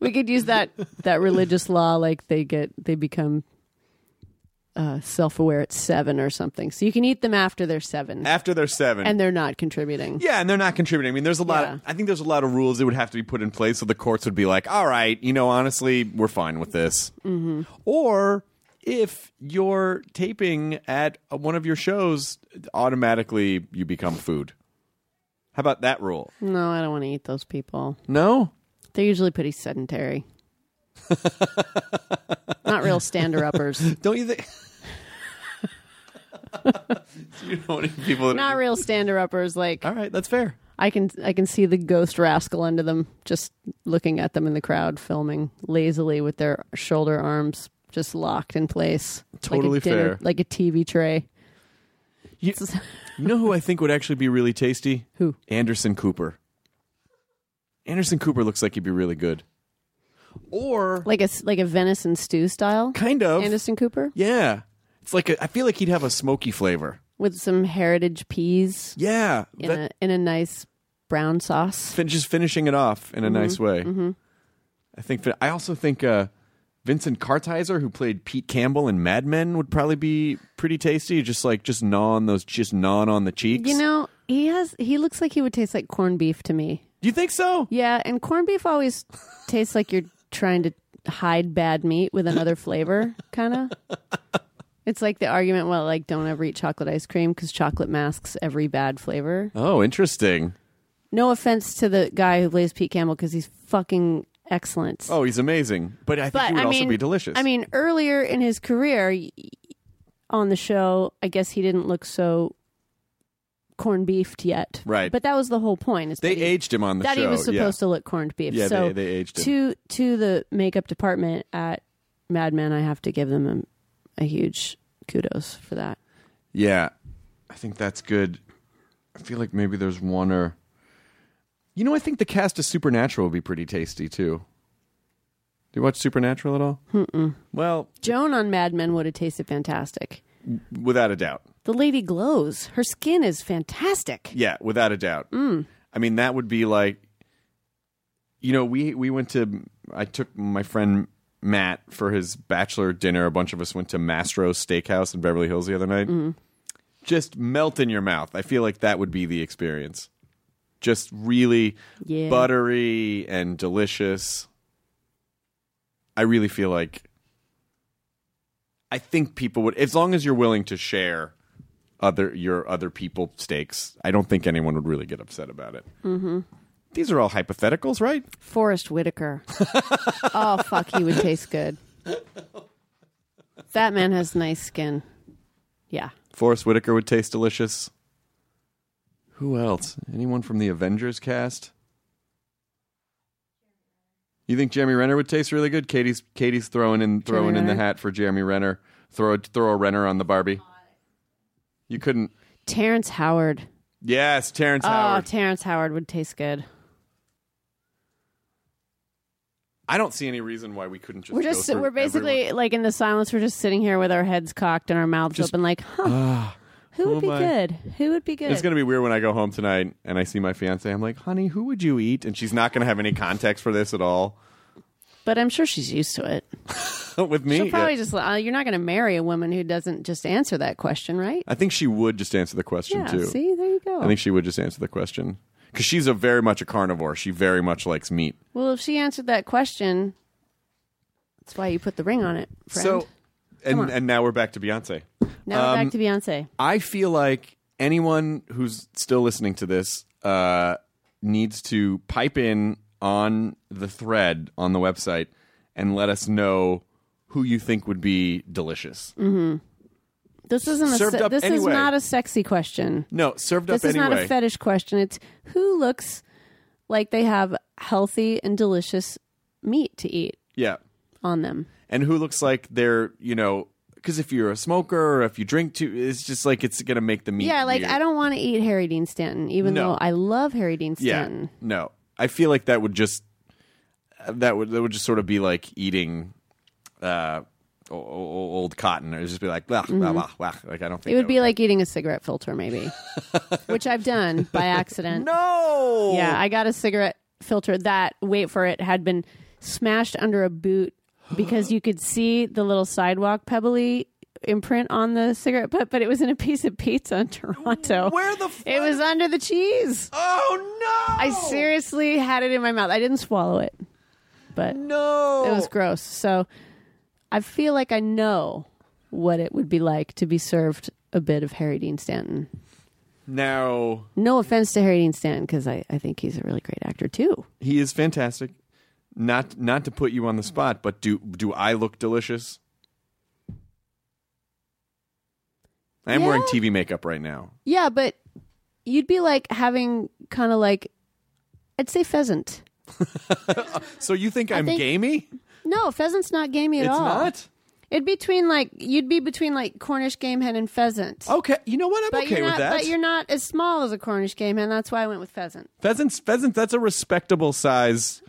we could use that that religious law, like they get they become uh, self aware at seven or something. So you can eat them after they're seven, After they're seven, and they're not contributing. Yeah, and they're not contributing. I mean, there's a lot. Yeah. Of, I think there's a lot of rules that would have to be put in place, so the courts would be like, "All right, you know, honestly, we're fine with this." Mm-hmm. Or if you're taping at one of your shows, automatically you become food. How about that rule? No, I don't want to eat those people. No. They're usually pretty sedentary. Not real stander uppers. Don't you think? you don't want any people that Not real stander uppers. Like All right, that's fair. I can I can see the ghost rascal under them, just looking at them in the crowd, filming lazily with their shoulder arms just locked in place. Totally like a dinner, fair. like a TV tray. You, you know who I think would actually be really tasty? Who? Anderson Cooper. Anderson Cooper looks like he'd be really good. Or Like a like a venison stew style. kind of. Anderson Cooper Yeah. It's like a, I feel like he'd have a smoky flavor. with some heritage peas Yeah. in That- a in a nice brown sauce. fin- just finishing it off in a nice way. Mm-hmm. I think. I also think uh, Vincent Kartheiser, who played Pete Campbell in Mad Men, would probably be pretty tasty. Just like just gnaw on those, just gnawing on the cheeks. You know, he has he looks like he would taste like corned beef to me. Do you think so? Yeah, and corned beef always tastes like you're trying to hide bad meat with another flavor, kind of. It's like the argument, well, like don't ever eat chocolate ice cream because chocolate masks every bad flavor. Oh, interesting. No offense to the guy who plays Pete Campbell because he's fucking excellent. Oh, he's amazing. But I think but he would I also mean, be delicious. I mean, earlier in his career on the show, I guess he didn't look so corned beefed yet. Right. But that was the whole point. Is they that he- aged him on the that show. he was supposed yeah. to look corned beef. Yeah, so they- they aged him. to to the makeup department at Mad Men, I have to give them a, a huge kudos for that. Yeah, I think that's good. I feel like maybe there's one or, you know, I think the cast of Supernatural would be pretty tasty too. Do you watch Supernatural at all? Mm-mm. Well, Joan on Mad Men would have tasted fantastic. without a doubt. The lady glows. Her skin is fantastic. Yeah, without a doubt. Mm. I mean, that would be like, you know, we we went to. I took my friend Matt for his bachelor dinner. A bunch of us went to Mastro's Steakhouse in Beverly Hills the other night. Just melt in your mouth. I feel like that would be the experience. Just really Yeah. buttery and delicious. I really feel like. I think people would, as long as you're willing to share other your other people steaks. I don't think anyone would really get upset about it. Mm-hmm. These are all hypotheticals, right? Forest Whitaker. oh fuck, he would taste good. That man has nice skin. Yeah. Forest Whitaker would taste delicious. Who else? Anyone from the Avengers cast? You think Jeremy Renner would taste really good? Katie's Katie's throwing in throwing in the hat for Jeremy Renner. Throw throw a Renner on the Barbie. You couldn't. Terrence Howard. Yes, Terrence Howard. Oh, Howard. Terrence Howard would taste good. I don't see any reason why we couldn't just. we're go just through we're basically everyone. like in the silence. We're just sitting here with our heads cocked and our mouths open, like, huh? who who would oh be am I? good? Who would be good? It's gonna be weird when I go home tonight and I see my fiance. I'm like, honey, who would you eat? And she's not gonna have any context for this at all but I'm sure she's used to it. with me. She'll probably yeah. just. Uh, you're not going to marry a woman who doesn't just answer that question, right? I think she would just answer the question yeah. too. See, there you go. I think she would just answer the question because she's a very much a carnivore. She very much likes meat. well, if she answered that question, that's why you put the ring on it, friend. So, and on. and now we're back to Beyonce. now we're um, back to Beyonce. I feel like anyone who's still listening to this uh, needs to pipe in on the thread on the website and let us know who you think would be delicious. Mm-hmm. This isn't a. served Se- up this is anyway. not a sexy question. No, served up anyway. This up is anyway. not a fetish question. It's who looks like they have healthy and delicious meat to eat yeah, on them. and who looks like they're you know because if you're a smoker or if you drink too, it's just like it's gonna make the meat. Yeah, like weird. I don't want to eat Harry Dean Stanton, even No. though I love Harry Dean Yeah, Stanton. no, I feel like that would just that would that would just sort of be like eating uh, old cotton. It would just be like blah, blah, blah, blah. like I don't think Mm-hmm. It would be like eating a cigarette filter, maybe, which I've done by accident. no. Yeah, I got a cigarette filter that, wait for it, had been smashed under a boot because you could see the little sidewalk pebbly imprint on the cigarette butt, but it was in a piece of pizza in Toronto. Where the fuck? It was under the cheese. Oh no! I seriously had it in my mouth. I didn't swallow it, but no. it was gross. So I feel like I know what it would be like to be served a bit of Harry Dean Stanton. now No offense to Harry Dean Stanton, because I, I think he's a really great actor too. he is fantastic. not not to put you on the spot, but do do I look delicious? I am Yeah. wearing TV makeup right now. Yeah, but you'd be like having kind of like, I'd say pheasant. So you think I'm think- gamey? No, pheasant's not gamey at It's all. not. It'd be between like you'd be between like Cornish game hen and pheasant. Okay, you know what? I'm but okay you're with not, that. But you're not as small as a Cornish game hen. That's why I went with pheasant. Pheasants, pheasants. That's a respectable size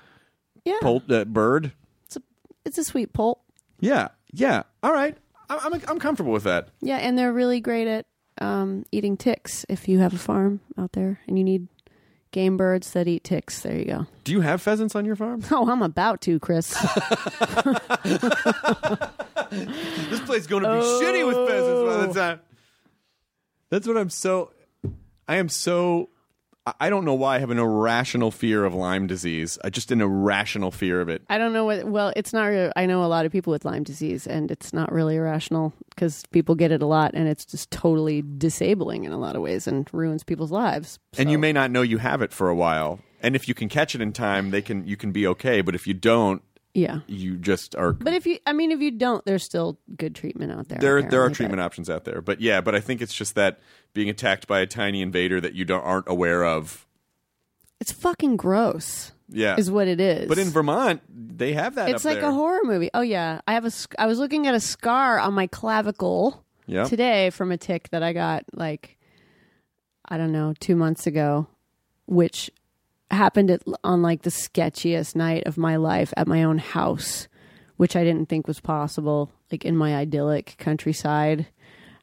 Yeah, poult, uh, bird. it's a it's a sweet poult. Yeah, yeah. All right, I'm I'm, I'm comfortable with that. Yeah, and they're really great at um, eating ticks. If you have a farm out there and you need game birds that eat ticks, there you go. Do you have pheasants on your farm? Oh, I'm about to, Chris. this place is going to be shitty with pheasants by the time. That's what I'm so. I am so. I- don't know why I have an irrational fear of Lyme disease. I just an irrational fear of it. I don't know what. Well, it's not. Really, I know a lot of people with Lyme disease, and it's not really irrational because people get it a lot, and it's just totally disabling in a lot of ways and ruins people's lives. And you may not know you have it for a while. And if you can catch it in time, they can you can be okay. But if you don't, yeah. you just are. But if you, I mean, if you don't, there's still good treatment out there. there there are treatment but- options out there. But yeah, but I think it's just that being attacked by a tiny invader that you don't aren't aware of. It's fucking gross. Yeah, Is what it is. But in Vermont, they have that. it's like there. a horror movie. Oh yeah, I have a. I was looking at a scar on my clavicle Yep. today from a tick that I got like I don't know two months ago, which happened at, on like the sketchiest night of my life at my own house, which I didn't think was possible. Like in my idyllic countryside,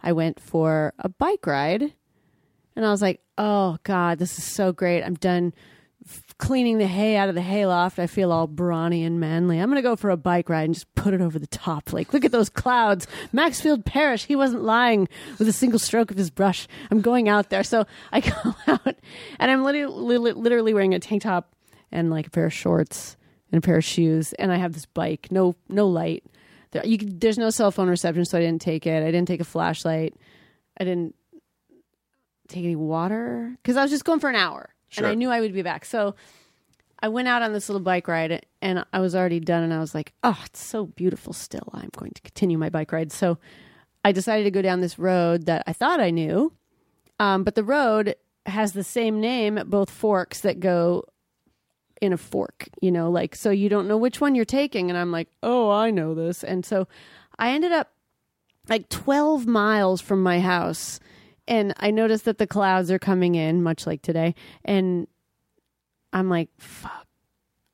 I went for a bike ride, and I was like, "Oh God, this is so great! I'm done." Cleaning the hay out of the hayloft, I feel all brawny and manly. I'm gonna go for a bike ride and just put it over the top. Like, look at those clouds. Maxfield Parrish, he wasn't lying with a single stroke of his brush. I'm going out there. So I go out and I'm literally, literally wearing a tank top and like a pair of shorts and a pair of shoes. And I have this bike, no, no light. There, you, there's no cell phone reception, so I didn't take it. I didn't take a flashlight. I didn't take any water because I was just going for an hour and I knew I would be back. So I went out on this little bike ride and I was already done and I was like, oh, it's so beautiful still. I'm going to continue my bike ride. So I decided to go down this road that I thought I knew. Um, but the road has the same name at both forks that go in a fork, you know, like, so you don't know which one you're taking. And I'm like, oh, I know this. And so I ended up like 12 miles from my house. And I noticed that the clouds are coming in, much like today. And I'm like, fuck,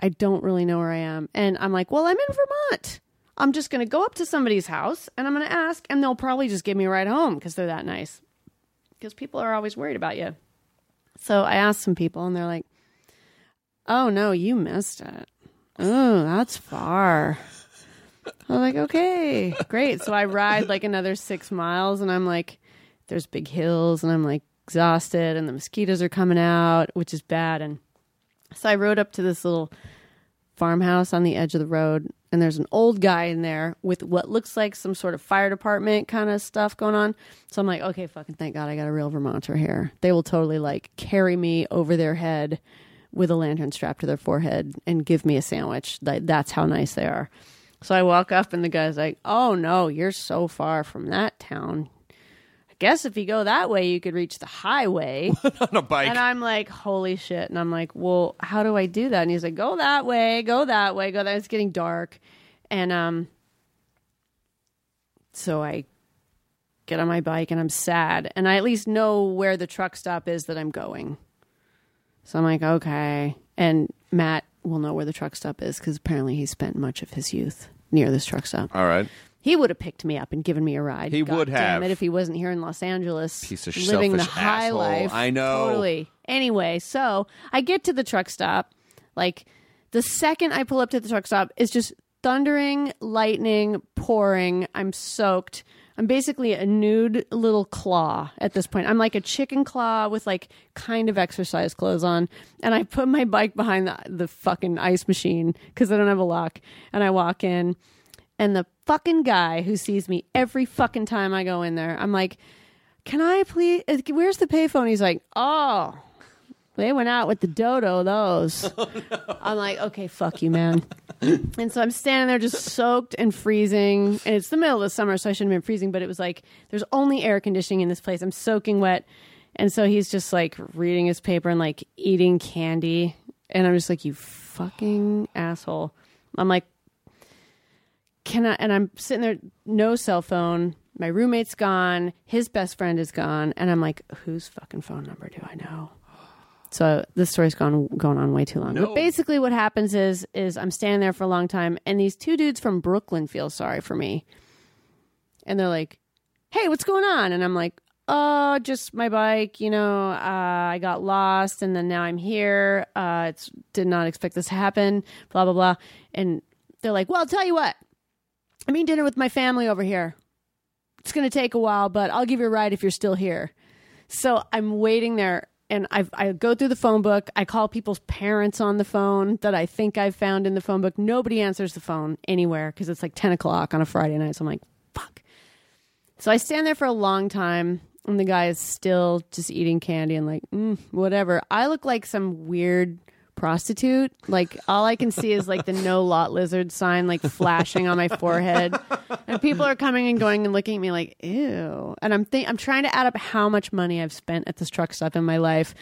I don't really know where I am. And I'm like, well, I'm in Vermont. I'm just going to go up to somebody's house and I'm going to ask, and they'll probably just give me a ride home because they're that nice. Because people are always worried about you. So I asked some people, and they're like, oh, no, you missed it. Oh, that's far. I was like, okay, great. So I ride like another six miles, and I'm like, there's big hills, and I'm like exhausted, and the mosquitoes are coming out, which is bad. And so I rode up to this little farmhouse on the edge of the road, and there's an old guy in there with what looks like some sort of fire department kind of stuff going on. So I'm like, okay, fucking thank God I got a real Vermonter here. They will totally like carry me over their head with a lantern strapped to their forehead and give me a sandwich. That's how nice they are. So I walk up, and the guy's like, oh no, you're so far from that town. Guess if you go that way, you could reach the highway. on a bike. And I'm like, holy shit. And I'm like, well, how do I do that? And he's like, go that way, go that way, go that. It's getting dark. And um, so I get on my bike and I'm sad. And I at least know where the truck stop is that I'm going. So I'm like, okay. And Matt will know where the truck stop is because apparently he spent much of his youth near this truck stop. All right. He would have picked me up and given me a ride. He God would damn it if he wasn't here in Los Angeles, Piece of living the high asshole. life. I know. totally. Anyway, so I get to the truck stop. Like the second I pull up to the truck stop, it's just thundering, lightning, pouring. I'm soaked. I'm basically a nude little claw at this point. I'm like a chicken claw with like kind of exercise clothes on. And I put my bike behind the, the fucking ice machine because I don't have a lock. And I walk in, and the fucking guy who sees me every fucking time I go in there, I'm like, can I please, where's the payphone? He's like, oh, They went out with the dodo, those. Oh, I'm like, okay, fuck you, man. and so I'm standing there just soaked and freezing. And it's the middle of the summer, so I shouldn't have been freezing, but it was like, there's only air conditioning in this place. I'm soaking wet. And so he's just like reading his paper and like eating candy. And I'm just like, you fucking asshole. I'm like, can I? And I'm sitting there, no cell phone. My roommate's gone. His best friend is gone. And I'm like, whose fucking phone number do I know? So this story's gone going on way too long. But basically, what happens is is I'm standing there for a long time, and these two dudes from Brooklyn feel sorry for me, and they're like, "Hey, what's going on?" And I'm like, "Oh, just my bike. You know, uh, I got lost, and then now I'm here. Uh, it's did not expect this to happen. Blah blah blah." And they're like, "Well, I'll tell you what. I'm eating dinner with my family over here. It's going to take a while, but I'll give you a ride if you're still here." So I'm waiting there and I I go through the phone book. I call people's parents on the phone that I think I've found in the phone book. Nobody answers the phone anywhere because it's like 10 o'clock on a Friday night. So I'm like, fuck. So I stand there for a long time and the guy is still just eating candy and like, mm, whatever. I look like some weird prostitute. Like all I can see is like the no lot lizard sign like flashing on my forehead. And people are coming and going and looking at me like, ew. And I'm think I'm trying to add up how much money I've spent at this truck stop in my life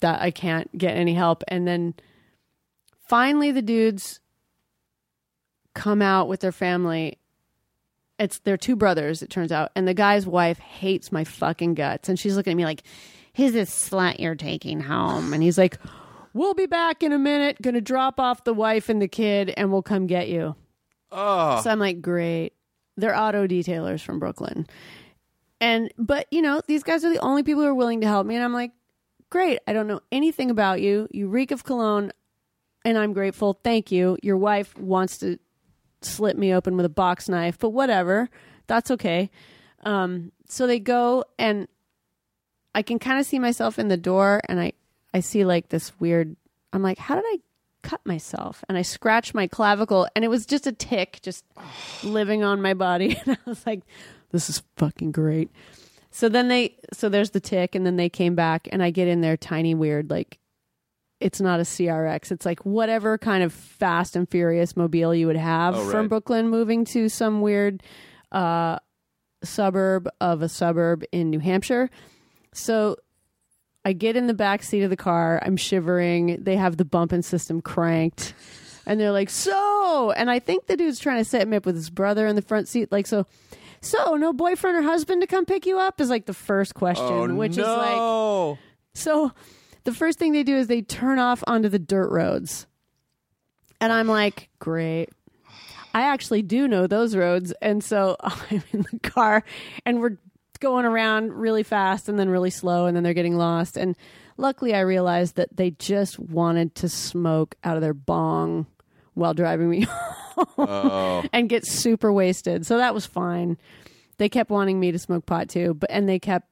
that I can't get any help. And then finally the dudes come out with their family. It's their two brothers, it turns out, and the guy's wife hates my fucking guts. And she's looking at me like, Who's this slut you're taking home? And he's like, We'll be back in a minute, gonna drop off the wife and the kid, and we'll come get you. Oh, So I'm like, great. They're auto detailers from Brooklyn. And, but, you know, these guys are the only people who are willing to help me. And I'm like, great. I don't know anything about you. You reek of cologne, and I'm grateful. Thank you. Your wife wants to slit me open with a box knife, but whatever. That's okay. Um, so they go, and I can kind of see myself in the door, and I, I see like this weird. I'm like, how did I cut myself? And I scratched my clavicle, and it was just a tick just living on my body. And I was like, this is fucking great. So then they, so there's the tick, and then they came back, and I get in their tiny weird like. It's not a CRX. It's like whatever kind of fast and furious mobile you would have Oh, from. Brooklyn moving to some weird uh, suburb of a suburb in New Hampshire. So I get in the back seat of the car. I'm shivering. They have the bumping system cranked. And they're like, so, and I think the dude's trying to set me up with his brother in the front seat. Like, so, so no boyfriend or husband to come pick you up is like the first question, oh which is like, no. so the first thing they do is they turn off onto the dirt roads. And I'm like, great. I actually do know those roads. And so I'm in the car and we're going around really fast and then really slow and then they're getting lost. And luckily I realized that they just wanted to smoke out of their bong while driving me home oh. and get super wasted. So that was fine. They kept wanting me to smoke pot too, but and they kept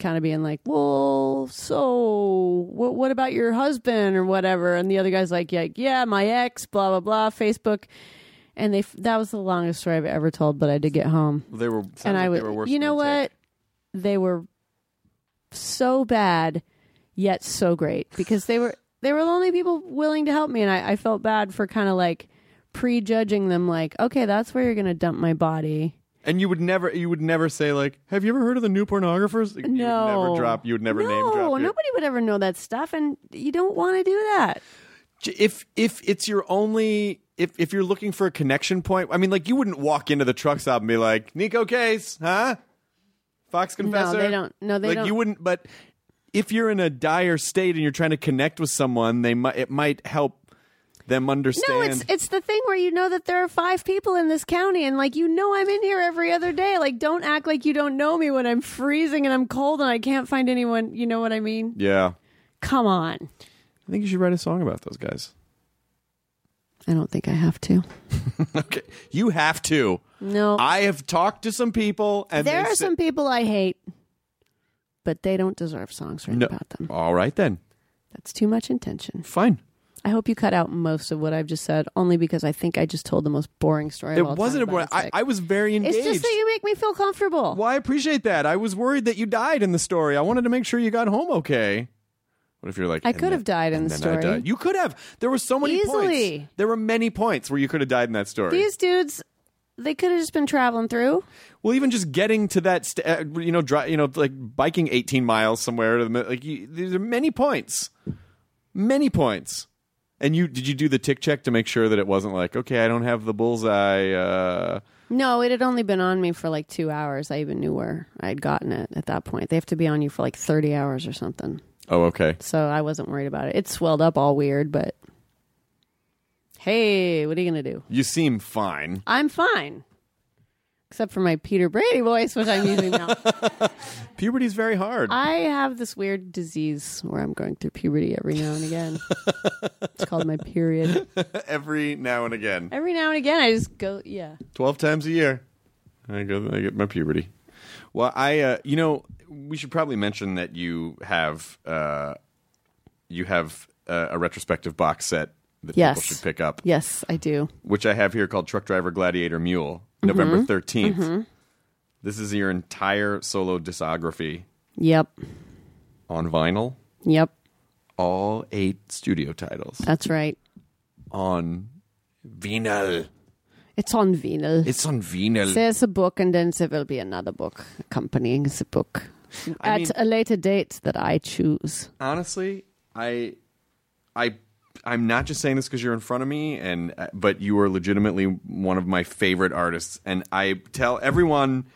kind of being like, "Well, so what? What about your husband or whatever?" And the other guy's like, "Yeah, yeah, my ex, blah blah blah, Facebook." And they that was the longest story I've ever told, but I did get home, They were. and like I they was, were worse you know what? They were so bad, yet so great because they were they were the only people willing to help me, and I, I felt bad for kind of like prejudging them, like, okay, that's where you're gonna dump my body. And you would never, you would never say like, "Have you ever heard of the new pornographers?" Like, You would No, never drop. You would never no, name drop. nobody would ever know that stuff, and you don't want to do that. if if it's your only if if you're looking for a connection point, I mean, like you wouldn't walk into the truck stop and be like, "Neko Case, huh? Fox Confessor." No, they don't. No, they like don't. you wouldn't. But if you're in a dire state and you're trying to connect with someone, they might it might help them understand. No, it's it's the thing where you know that there are five people in this county, and like you know I'm in here every other day. Like, don't act like you don't know me when I'm freezing and I'm cold and I can't find anyone. You know what I mean? yeah. Come on. I think you should write a song about those guys. I don't think I have to. Okay, you have to. No, I have talked to some people, and there are say- some people I hate, but they don't deserve songs written No. about them. All right then, That's too much intention. fine. I hope you cut out most of what I've just said, only because I think I just told the most boring story. It wasn't a about I. I was very engaged. It's just that you make me feel comfortable. Well, I appreciate that. I was worried that you died in the story. I wanted to make sure you got home okay. What if you're like I could have died in the story. You could have. There were so many Easily. points. There were many points where you could have died in that story. These dudes, they could have just been traveling through. Well, even just getting to that, st- uh, you know, dri- you know, like biking 18 miles somewhere to the like, you, there are many points, many points. And you did you do the tick check to make sure that it wasn't like, okay, I don't have the bullseye. Uh, No, it had only been on me for like two hours. I even knew where I had gotten it at that point. They have to be on you for like 30 hours or something. oh, okay. So I wasn't worried about it. It swelled up all weird, but hey, what are you going to do? You seem fine. I'm fine. Except for my Peter Brady voice, which I'm using now. Puberty's very hard. I have this weird disease where I'm going through puberty every now and again. it's called my period. Every now and again, Every now and again, I just go, yeah. 12 times a year, I go. I get my puberty. Well, I, uh, you know, we should probably mention that you have, uh, you have uh, a retrospective box set that Yes. people should pick up. Yes, I do. which I have here called Truckdriver Gladiator Mule, mm-hmm. November 13th. Mm-hmm. This is your entire solo discography Yep. on vinyl, Yep. all eight studio titles That's right. on vinyl. It's on vinyl. It's on vinyl. There's a book, and then there will be another book accompanying the book I at mean- a later date that I choose. Honestly, I, I, I'm not just saying this because you're in front of me, and uh, but you are legitimately one of my favorite artists, and I tell everyone.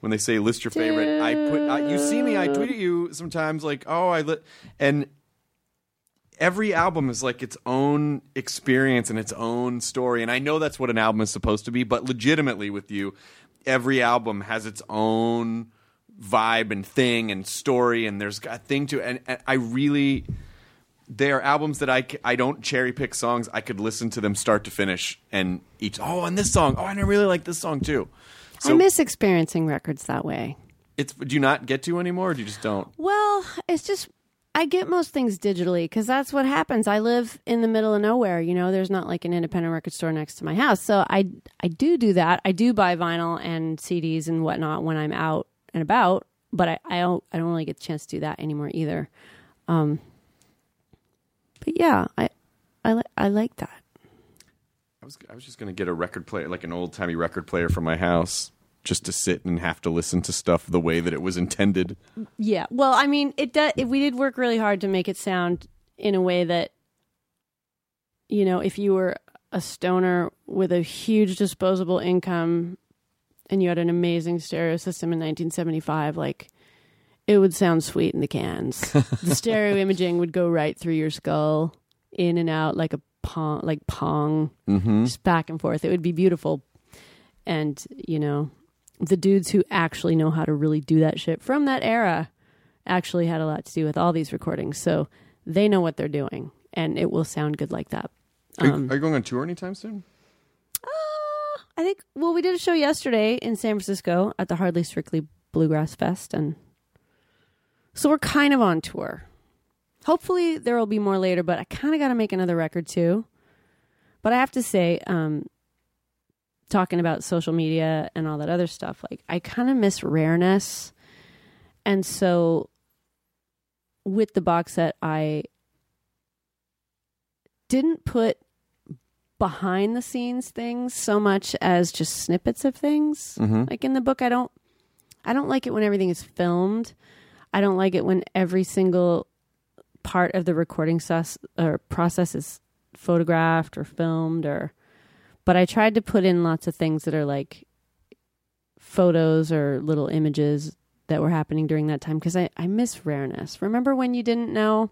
When they say list your favorite, I put I, you see me. I tweet at you sometimes like, oh, I lit, and every album is like its own experience and its own story. And I know that's what an album is supposed to be, but legitimately with you, every album has its own vibe and thing and story, and there's a thing to. And, and I really, they are albums that I c- I don't cherry pick songs. I could listen to them start to finish, and each oh, and this song, oh, and I really like this song too. So I miss experiencing records that way. it's do you not get to anymore, or do you just don't? Well, it's just I get most things digitally because that's what happens. I live in the middle of nowhere. You know, there's not like an independent record store next to my house, so I I do do that. I do buy vinyl and CDs and whatnot when I'm out and about, but I I don't I don't really get the chance to do that anymore either. Um, but yeah, I I li- I like that. I was I was just gonna get a record player, like an old timey record player from my house, just to sit and have to listen to stuff the way that it was intended. Yeah. Well, I mean, it does. If we did work really hard to make it sound in a way that, you know, if you were a stoner with a huge disposable income and you had an amazing stereo system in 1975, like it would sound sweet in the cans. the stereo imaging would go right through your skull, in and out like a pong, like pong, just back and forth. It would be beautiful. And you know, the dudes who actually know how to really do that shit from that era actually had a lot to do with all these recordings. So they know what they're doing, and it will sound good like that. Are, Um, you, are you going on tour anytime soon? I think. Well, we did a show yesterday in San Francisco at the Hardly Strictly Bluegrass Fest, and so we're kind of on tour. Hopefully, there will be more later, but I kind of got to make another record too. But I have to say, um, talking about social media and all that other stuff, like I kind of miss rareness, and so with the box set, I didn't put behind the scenes things so much as just snippets of things. Like in the book, I don't, I don't like it when everything is filmed. I don't like it when every single part of the recording sus- or process is photographed or filmed or. But I tried to put in lots of things that are like photos or little images that were happening during that time because I, I miss rareness. Remember when you didn't know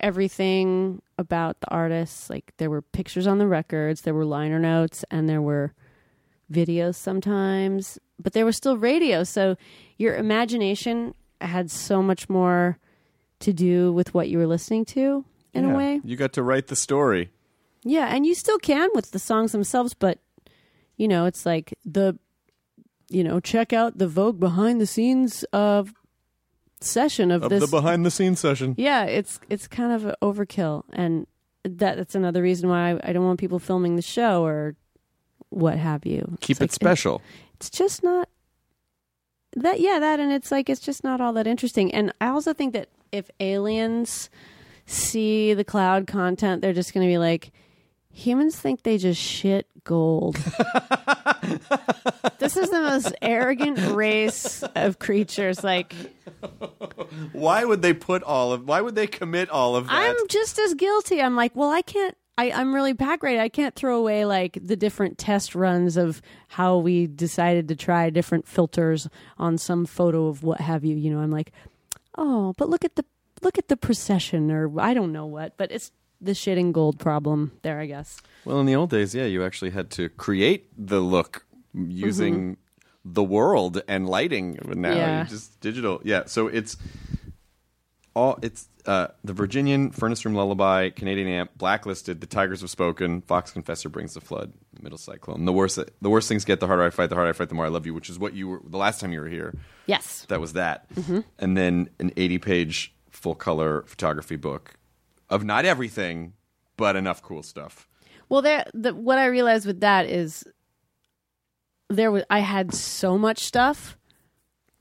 everything about the artists? Like there were pictures on the records, there were liner notes, and there were videos sometimes, but there was still radio. So your imagination had so much more to do with what you were listening to in Yeah. a way. You got to write the story. Yeah, and you still can with the songs themselves, but you know, it's like the you know, check out the Vogue behind the scenes of session of, Of this the behind the scenes session. yeah, it's it's kind of a overkill, and that that's another reason why I, I don't want people filming the show or what have you. Keep It's it like, special. it's just not that. Yeah, that, and it's like it's just not all that interesting. And I also think that if aliens see the cloud content, they're just going to be like, humans think they just shit gold. this is the most arrogant race of creatures. Like, Why would they put all of? Why would they commit all of that? I'm just as guilty. I'm like, well, I can't. I, I'm really pack right. I can't throw away like the different test runs of how we decided to try different filters on some photo of what have you. You know, I'm like, oh, but look at the look at the procession, or I don't know what. But it's the shitting gold problem there, I guess. Well, in the old days, yeah, you actually had to create the look using mm-hmm. the world and lighting. Now Yeah. you just digital. Yeah, so it's all it's uh, the Virginian Furnace Room Lullaby, Canadian Amp, Blacklisted, The Tigers Have Spoken, Fox Confessor Brings the Flood, Middle Cyclone. The worse the worse things get, the harder I fight. The harder I fight, the more I love you. Which is what you were the last time you were here. Yes. That was that, and then an eighty-page full color photography book of not everything, but enough cool stuff. Well, there. The, what I realized with that is there was I had so much stuff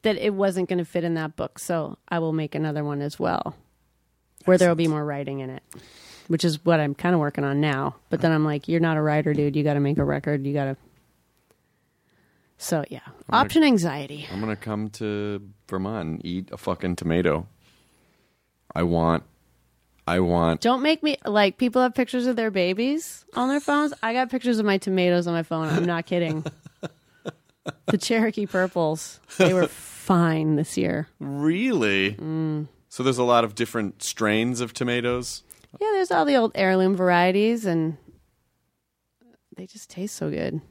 that it wasn't going to fit in that book. So I will make another one as well, where there will be more writing in it, which is what I'm kind of working on now. But then I'm like, you're not a writer, dude. You got to make a record. You got to. So yeah, option anxiety. I'm gonna come to Vermont and eat a fucking tomato. I want, I want. Don't make me like people have pictures of their babies on their phones. I got pictures of my tomatoes on my phone. I'm not kidding. the Cherokee purples, they were fine this year. Really? Mm. So there's a lot of different strains of tomatoes. Yeah, there's all the old heirloom varieties, and they just taste so good.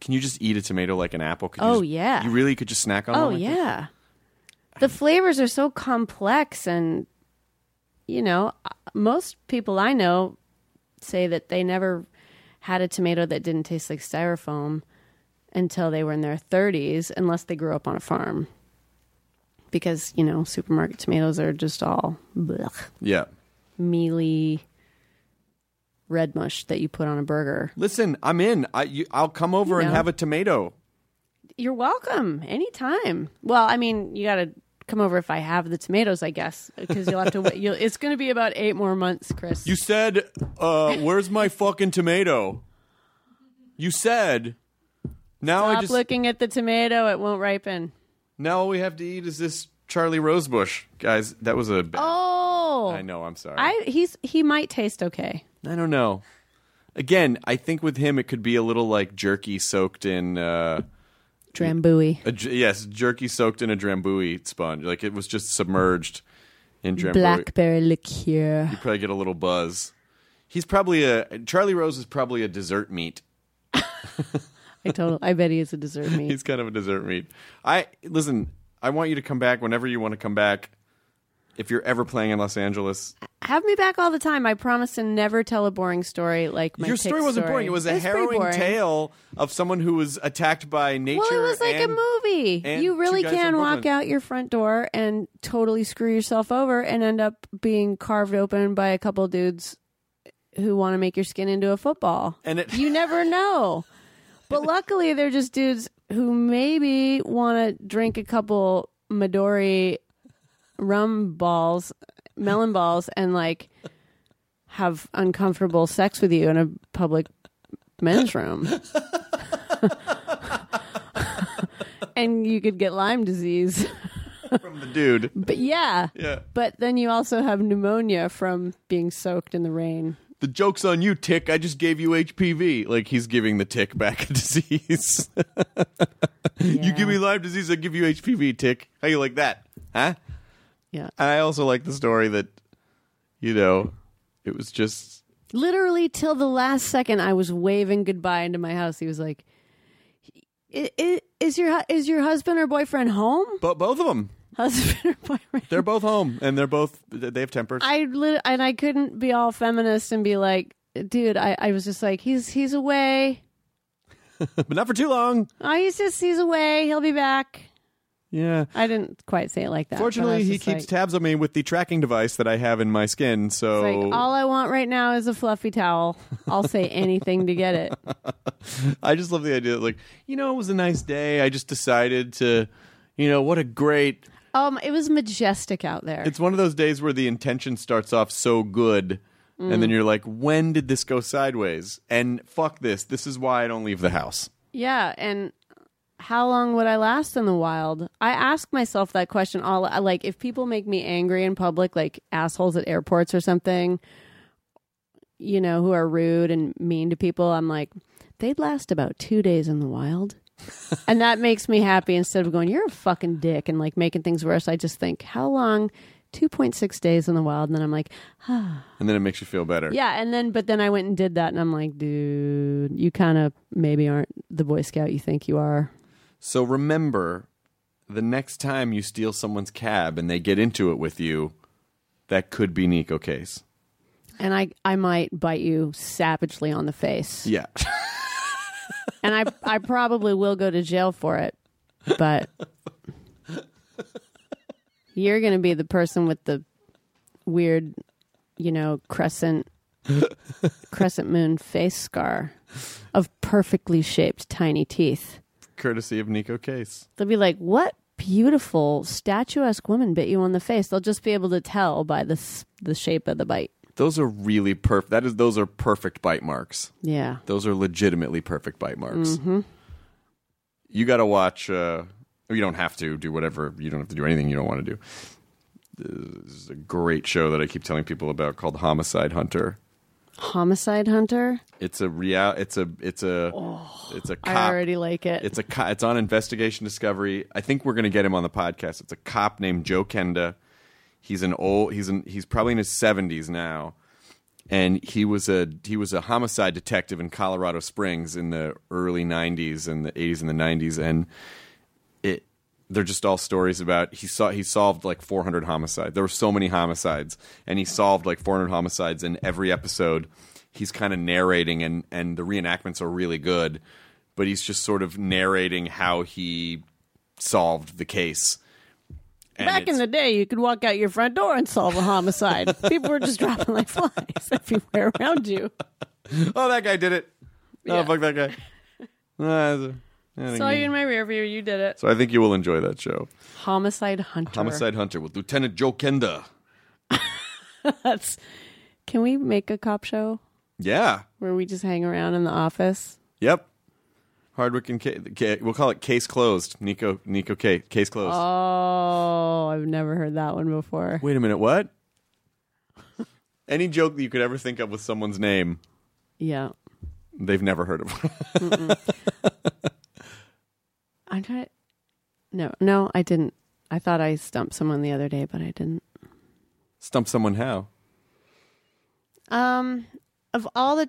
Can you just eat a tomato like an apple? Could you Oh, just- yeah. You really could just snack on Oh like yeah, the flavors are so complex, and you know, most people I know say that they never had a tomato that didn't taste like styrofoam until they were in their 30s, unless they grew up on a farm. Because you know, supermarket tomatoes are just all blech, Yeah. mealy red mush that you put on a burger. Listen, I'm in. I, you, I'll come over and know. have a tomato. You're welcome anytime. Well, I mean, you got to come over if I have the tomatoes, I guess, because you'll have to wait. You'll, it's going to be about eight more months, Chris. You said, uh, "Where's my fucking tomato?" You said. Now I Stop just looking at the tomato; it won't ripen. Now all we have to eat is this Charlie Rosebush, guys. That was a. Bad, Oh, I know. I'm sorry. I he's he might taste okay. I don't know. Again, I think with him it could be a little like jerky soaked in. Uh, Drambuie, a, yes, jerky soaked in a drambuie sponge. Like it was just submerged in drambuie. blackberry liqueur. You probably get a little buzz. He's probably a Charlie Rose is probably a dessert meat. I told. I bet he is a dessert meat. He's kind of a dessert meat. I listen. I want you to come back whenever you want to come back. If you're ever playing in Los Angeles, Have me back all the time. I promise to never tell a boring story like my your story wasn't boring. It was a It's pretty harrowing tale of someone who was attacked by nature. Well, it was like and- a movie. You really can walk out your front door and totally screw yourself over and end up being carved open by a couple dudes who want to make your skin into a football. And it- you never know. But luckily, they're just dudes who maybe want to drink a couple Midori rum balls, melon balls, and like have uncomfortable sex with you in a public men's room. and you could get Lyme disease. from the dude. But yeah. Yeah. But then you also have pneumonia from being soaked in the rain. The joke's on you, Tick. I just gave you HPV. Like he's giving the Tick back a disease. You give me Lyme disease, I give you HPV, Tick. How you like that? Huh? Yeah. And I also like the story that, you know, it was just Literally till the last second, I was waving goodbye into my house. He was like, "I- i- "Is your is your husband or boyfriend home? but both of them. Husband or boyfriend?" They're both home and they're both they have tempers. I lit- and I couldn't be all feminist and be like, "Dude," I, I was just like, "He's he's away. but not for too long. Oh, he's just he's away. He'll be back." Yeah. I didn't quite say it like that. Fortunately, he keeps like, tabs on me with the tracking device that I have in my skin. So It's like all I want right now is a fluffy towel. I'll say anything to get it. I just love the idea that, like, you know, it was a nice day. I just decided to, you know, what a great. Um, it was majestic out there. It's one of those days where the intention starts off so good, and Mm. then you're like, when did this go sideways? And fuck this. This is why I don't leave the house. Yeah, and how long would I last in the wild? I ask myself that question all like if people make me angry in public like assholes at airports or something, you know, who are rude and mean to people, I'm like they'd last about 2 days in the wild. and that makes me happy instead of going you're a fucking dick and like making things worse. I just think how long 2.6 days in the wild and then I'm like ah. And then it makes you feel better. yeah, and then but then I went and did that, and I'm like, dude, you kind of maybe aren't the Boy Scout you think you are. So remember, the next time you steal someone's cab and they get into it with you, that could be Neko Case. And I I might bite you savagely on the face, Yeah. and I I probably will go to jail for it, but you're gonna be the person with the weird, you know, crescent crescent moon face scar of perfectly shaped tiny teeth. Courtesy of Neko Case. They'll be like, "What beautiful statuesque woman bit you on the face?" They'll just be able to tell by the the shape of the bite. Those are really perfect. That is, those are perfect bite marks. Yeah, Those are legitimately perfect bite marks. You got to watch. Uh, you don't have to do whatever. You don't have to do anything you don't want to do. This is a great show that I keep telling people about called Homicide Hunter. homicide hunter. It's a real. It's a. It's a. it's a cop. I already like it. It's a. It's on Investigation Discovery. I think we're going to get him on the podcast. It's a cop named Joe Kenda. He's an old. He's an. He's probably in his seventies now, and he was a. He was a homicide detective in Colorado Springs in the early '90s and the '80s and the '90s, and it. They're just all stories about he saw he solved like 400 homicides. There were so many homicides, and he solved like 400 homicides. in every episode, he's kind of narrating, and and the reenactments are really good, but he's just sort of narrating how he solved the case. Back in the day, you could walk out your front door and solve a homicide. People were just dropping like flies everywhere around you. oh, that guy did it. Oh, fuck that guy. Ah, I think Saw you in my rear view. You did it. so I think you will enjoy that show. Homicide hunter. Homicide Hunter with Lieutenant Joe Kenda. That's. Can we make a cop show Yeah. where we just hang around in the office? Yep. Hardwick and we'll call it case closed. Neko Neko Case case closed. Oh, I've never heard that one before. Wait a minute, what? Any joke that you could ever think of with someone's name, Yeah. they've never heard of. I'm trying. No, no, I didn't. I thought I stumped someone the other day, but I didn't. Stump someone how? Um, of all the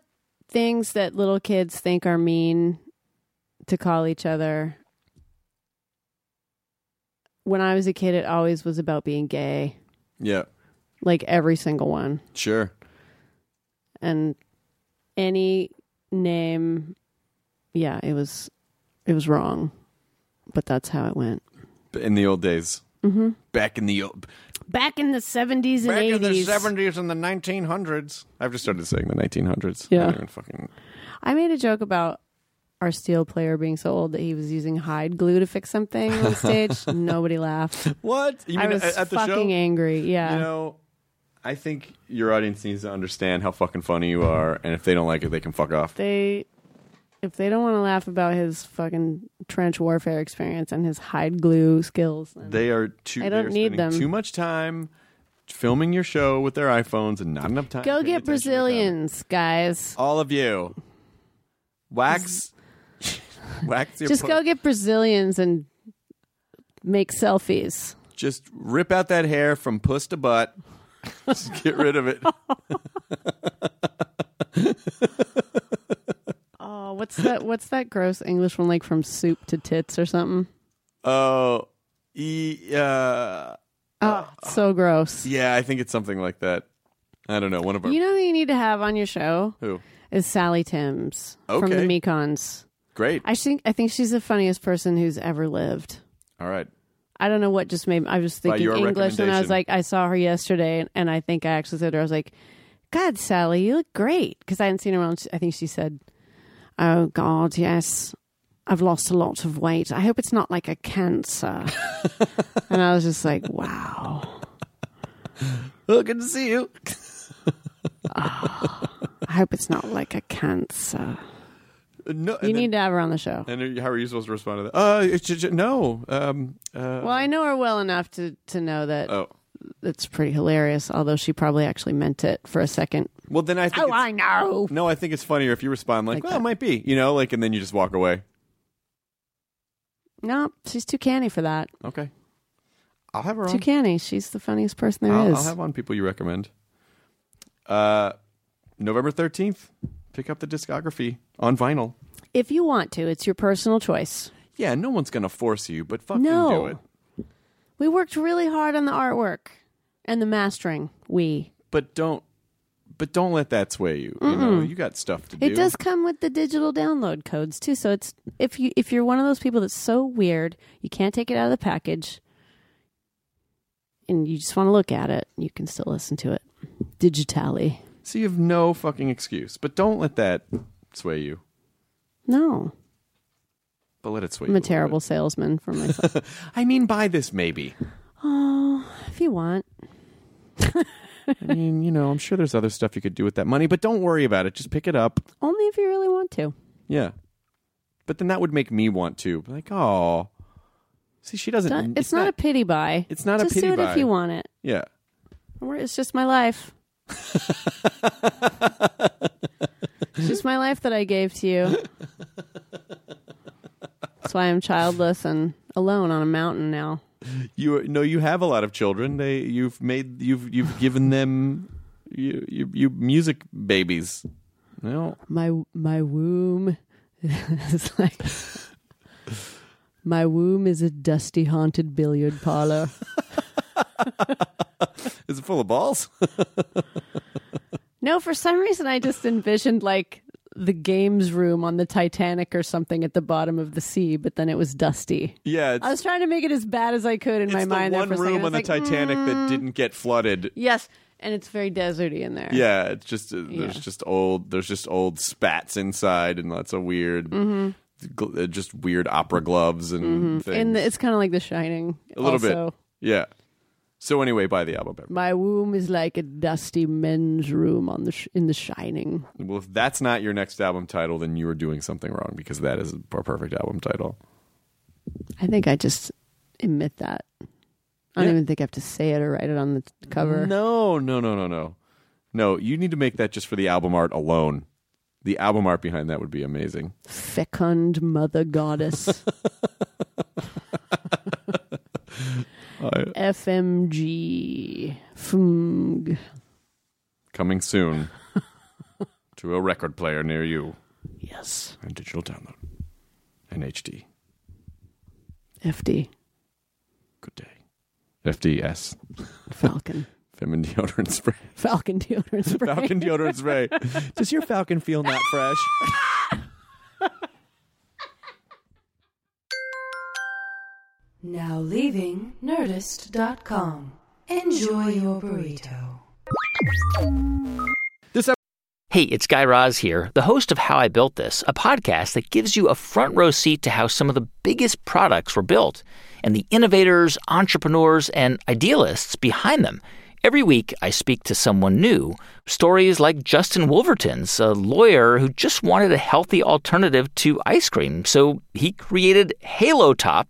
things that little kids think are mean to call each other, when I was a kid, it always was about being gay. Yeah, Like every single one, sure. and any name, yeah, it was, it was wrong, but that's how it went. In the old days. Mm-hmm. Back in the old, Back in the seventies and eighties. back in the seventies and the nineteen hundreds. I've just started saying the nineteen hundreds. Yeah. fucking. I made a joke about our steel player being so old that he was using hide glue to fix something on stage. Nobody laughed. What? You I was at, at the fucking show? angry. Yeah. You know, I think your audience needs to understand how fucking funny you are, and if they don't like it, they can fuck off. they if they don't want to laugh about his fucking trench warfare experience and his hide glue skills, They are too. I don't need them. Too much time filming your show with their iPhones and not enough time. go get attention to them. Brazilians, guys. All of you, wax, wax your. Just go get Brazilians and make selfies. Just rip out that hair from puss to butt. Just get rid of it. Oh, what's that? What's that gross English one like from soup to tits or something? Oh, e- uh, Oh, so gross. yeah. I think it's something like that. I don't know. One of our You know who you need to have on your show who? is Sally Timms from Okay. the Mekons. Great. I think I think she's the funniest person who's ever lived. All right. I don't know what just made I was By thinking your English and I recommendation. was like I saw her yesterday and, and I think I actually said to her I was like God Sally you look great because I hadn't seen her around I think she said oh God yes I've lost a lot of weight. I hope it's not like a cancer. and I was just like, wow. Oh, good to see you. Ah, I hope it's not like a cancer. No, You need to have her on the show. And how are you supposed to respond to that? Uh, it's just, no. Um, uh, Well, I know her well enough to, to know that oh, it's pretty hilarious, although she probably actually meant it for a second. well then I think. Oh, I know. No, I think it's funnier if you respond like, Like "Well, that. it might be," you know, like, and then you just walk away. No, she's too canny for that. Okay, I'll have her on. Too canny. She's the funniest person there is. I'll, I'll have on people you recommend. Uh, November thirteenth, pick up the discography on vinyl. If you want to, it's your personal choice. Yeah, no one's gonna force you, but fucking do it. We worked really hard on the artwork and the mastering. We. But don't, but don't let that sway you. You know, you got stuff to do. It does come with the digital download codes too. So it's if you if you're one of those people that's so weird you can't take it out of the package, and you just want to look at it, you can still listen to it digitally. So you have no fucking excuse. But don't let that sway you. No, But let it sway I'm you. a terrible salesman for myself. I mean, buy this maybe. oh, if you want, I mean, you know, I'm sure there's other stuff you could do with that money, but don't worry about it. Just pick it up. only if you really want to. Yeah. But then that would make me want to. Like, oh. See, she doesn't. Don't- It's, not, a pity buy. it's not a pity just pity do it buy. if you want it. Yeah. It's just my life. It's just my life that I gave to you. That's why I'm childless and alone on a mountain now. You no, you have a lot of children. They you've made you've you've given them you you, you music babies. No. My my womb is like my womb is a dusty haunted billiard parlor. Is it full of balls? No, for some reason I just envisioned like the games room on the Titanic or something at the bottom of the sea, but then it was dusty. yeah, I was trying to make it as bad as I could in my mind. one for a second. room on the like, Titanic mm, that didn't get flooded. Yes, and it's very deserty in there. Yeah, it's just uh, there's Yeah. just old there's just old spats inside and lots of weird gl- uh, just weird opera gloves and things. and it's kind of like The Shining. a little also. bit. Yeah. So anyway, buy the album. My womb is like a dusty men's room on the sh- in The Shining. Well, if that's not your next album title, then you are doing something wrong because that is a perfect album title. I think I just admit that. I don't Yeah. even think I have to say it or write it on the cover. No, no, no, no, no. No, you need to make that just for the album art alone. The album art behind that would be amazing. Fecund mother goddess. FMG. Fmg. Coming soon to a record player near you Yes. and digital download and HD. FD. Good day. FDS. Falcon. Feminine deodorant spray. Falcon deodorant spray. Falcon deodorant spray. Does your Falcon feel not fresh? Now leaving Nerdist.com. Enjoy your burrito. Hey, it's Guy Raz here, the host of How I Built This, a podcast that gives you a front row seat to how some of the biggest products were built and the innovators, entrepreneurs, and idealists behind them. Every week, I speak to someone new. Stories like Justin Woolverton's, a lawyer who just wanted a healthy alternative to ice cream, so he created Halo Top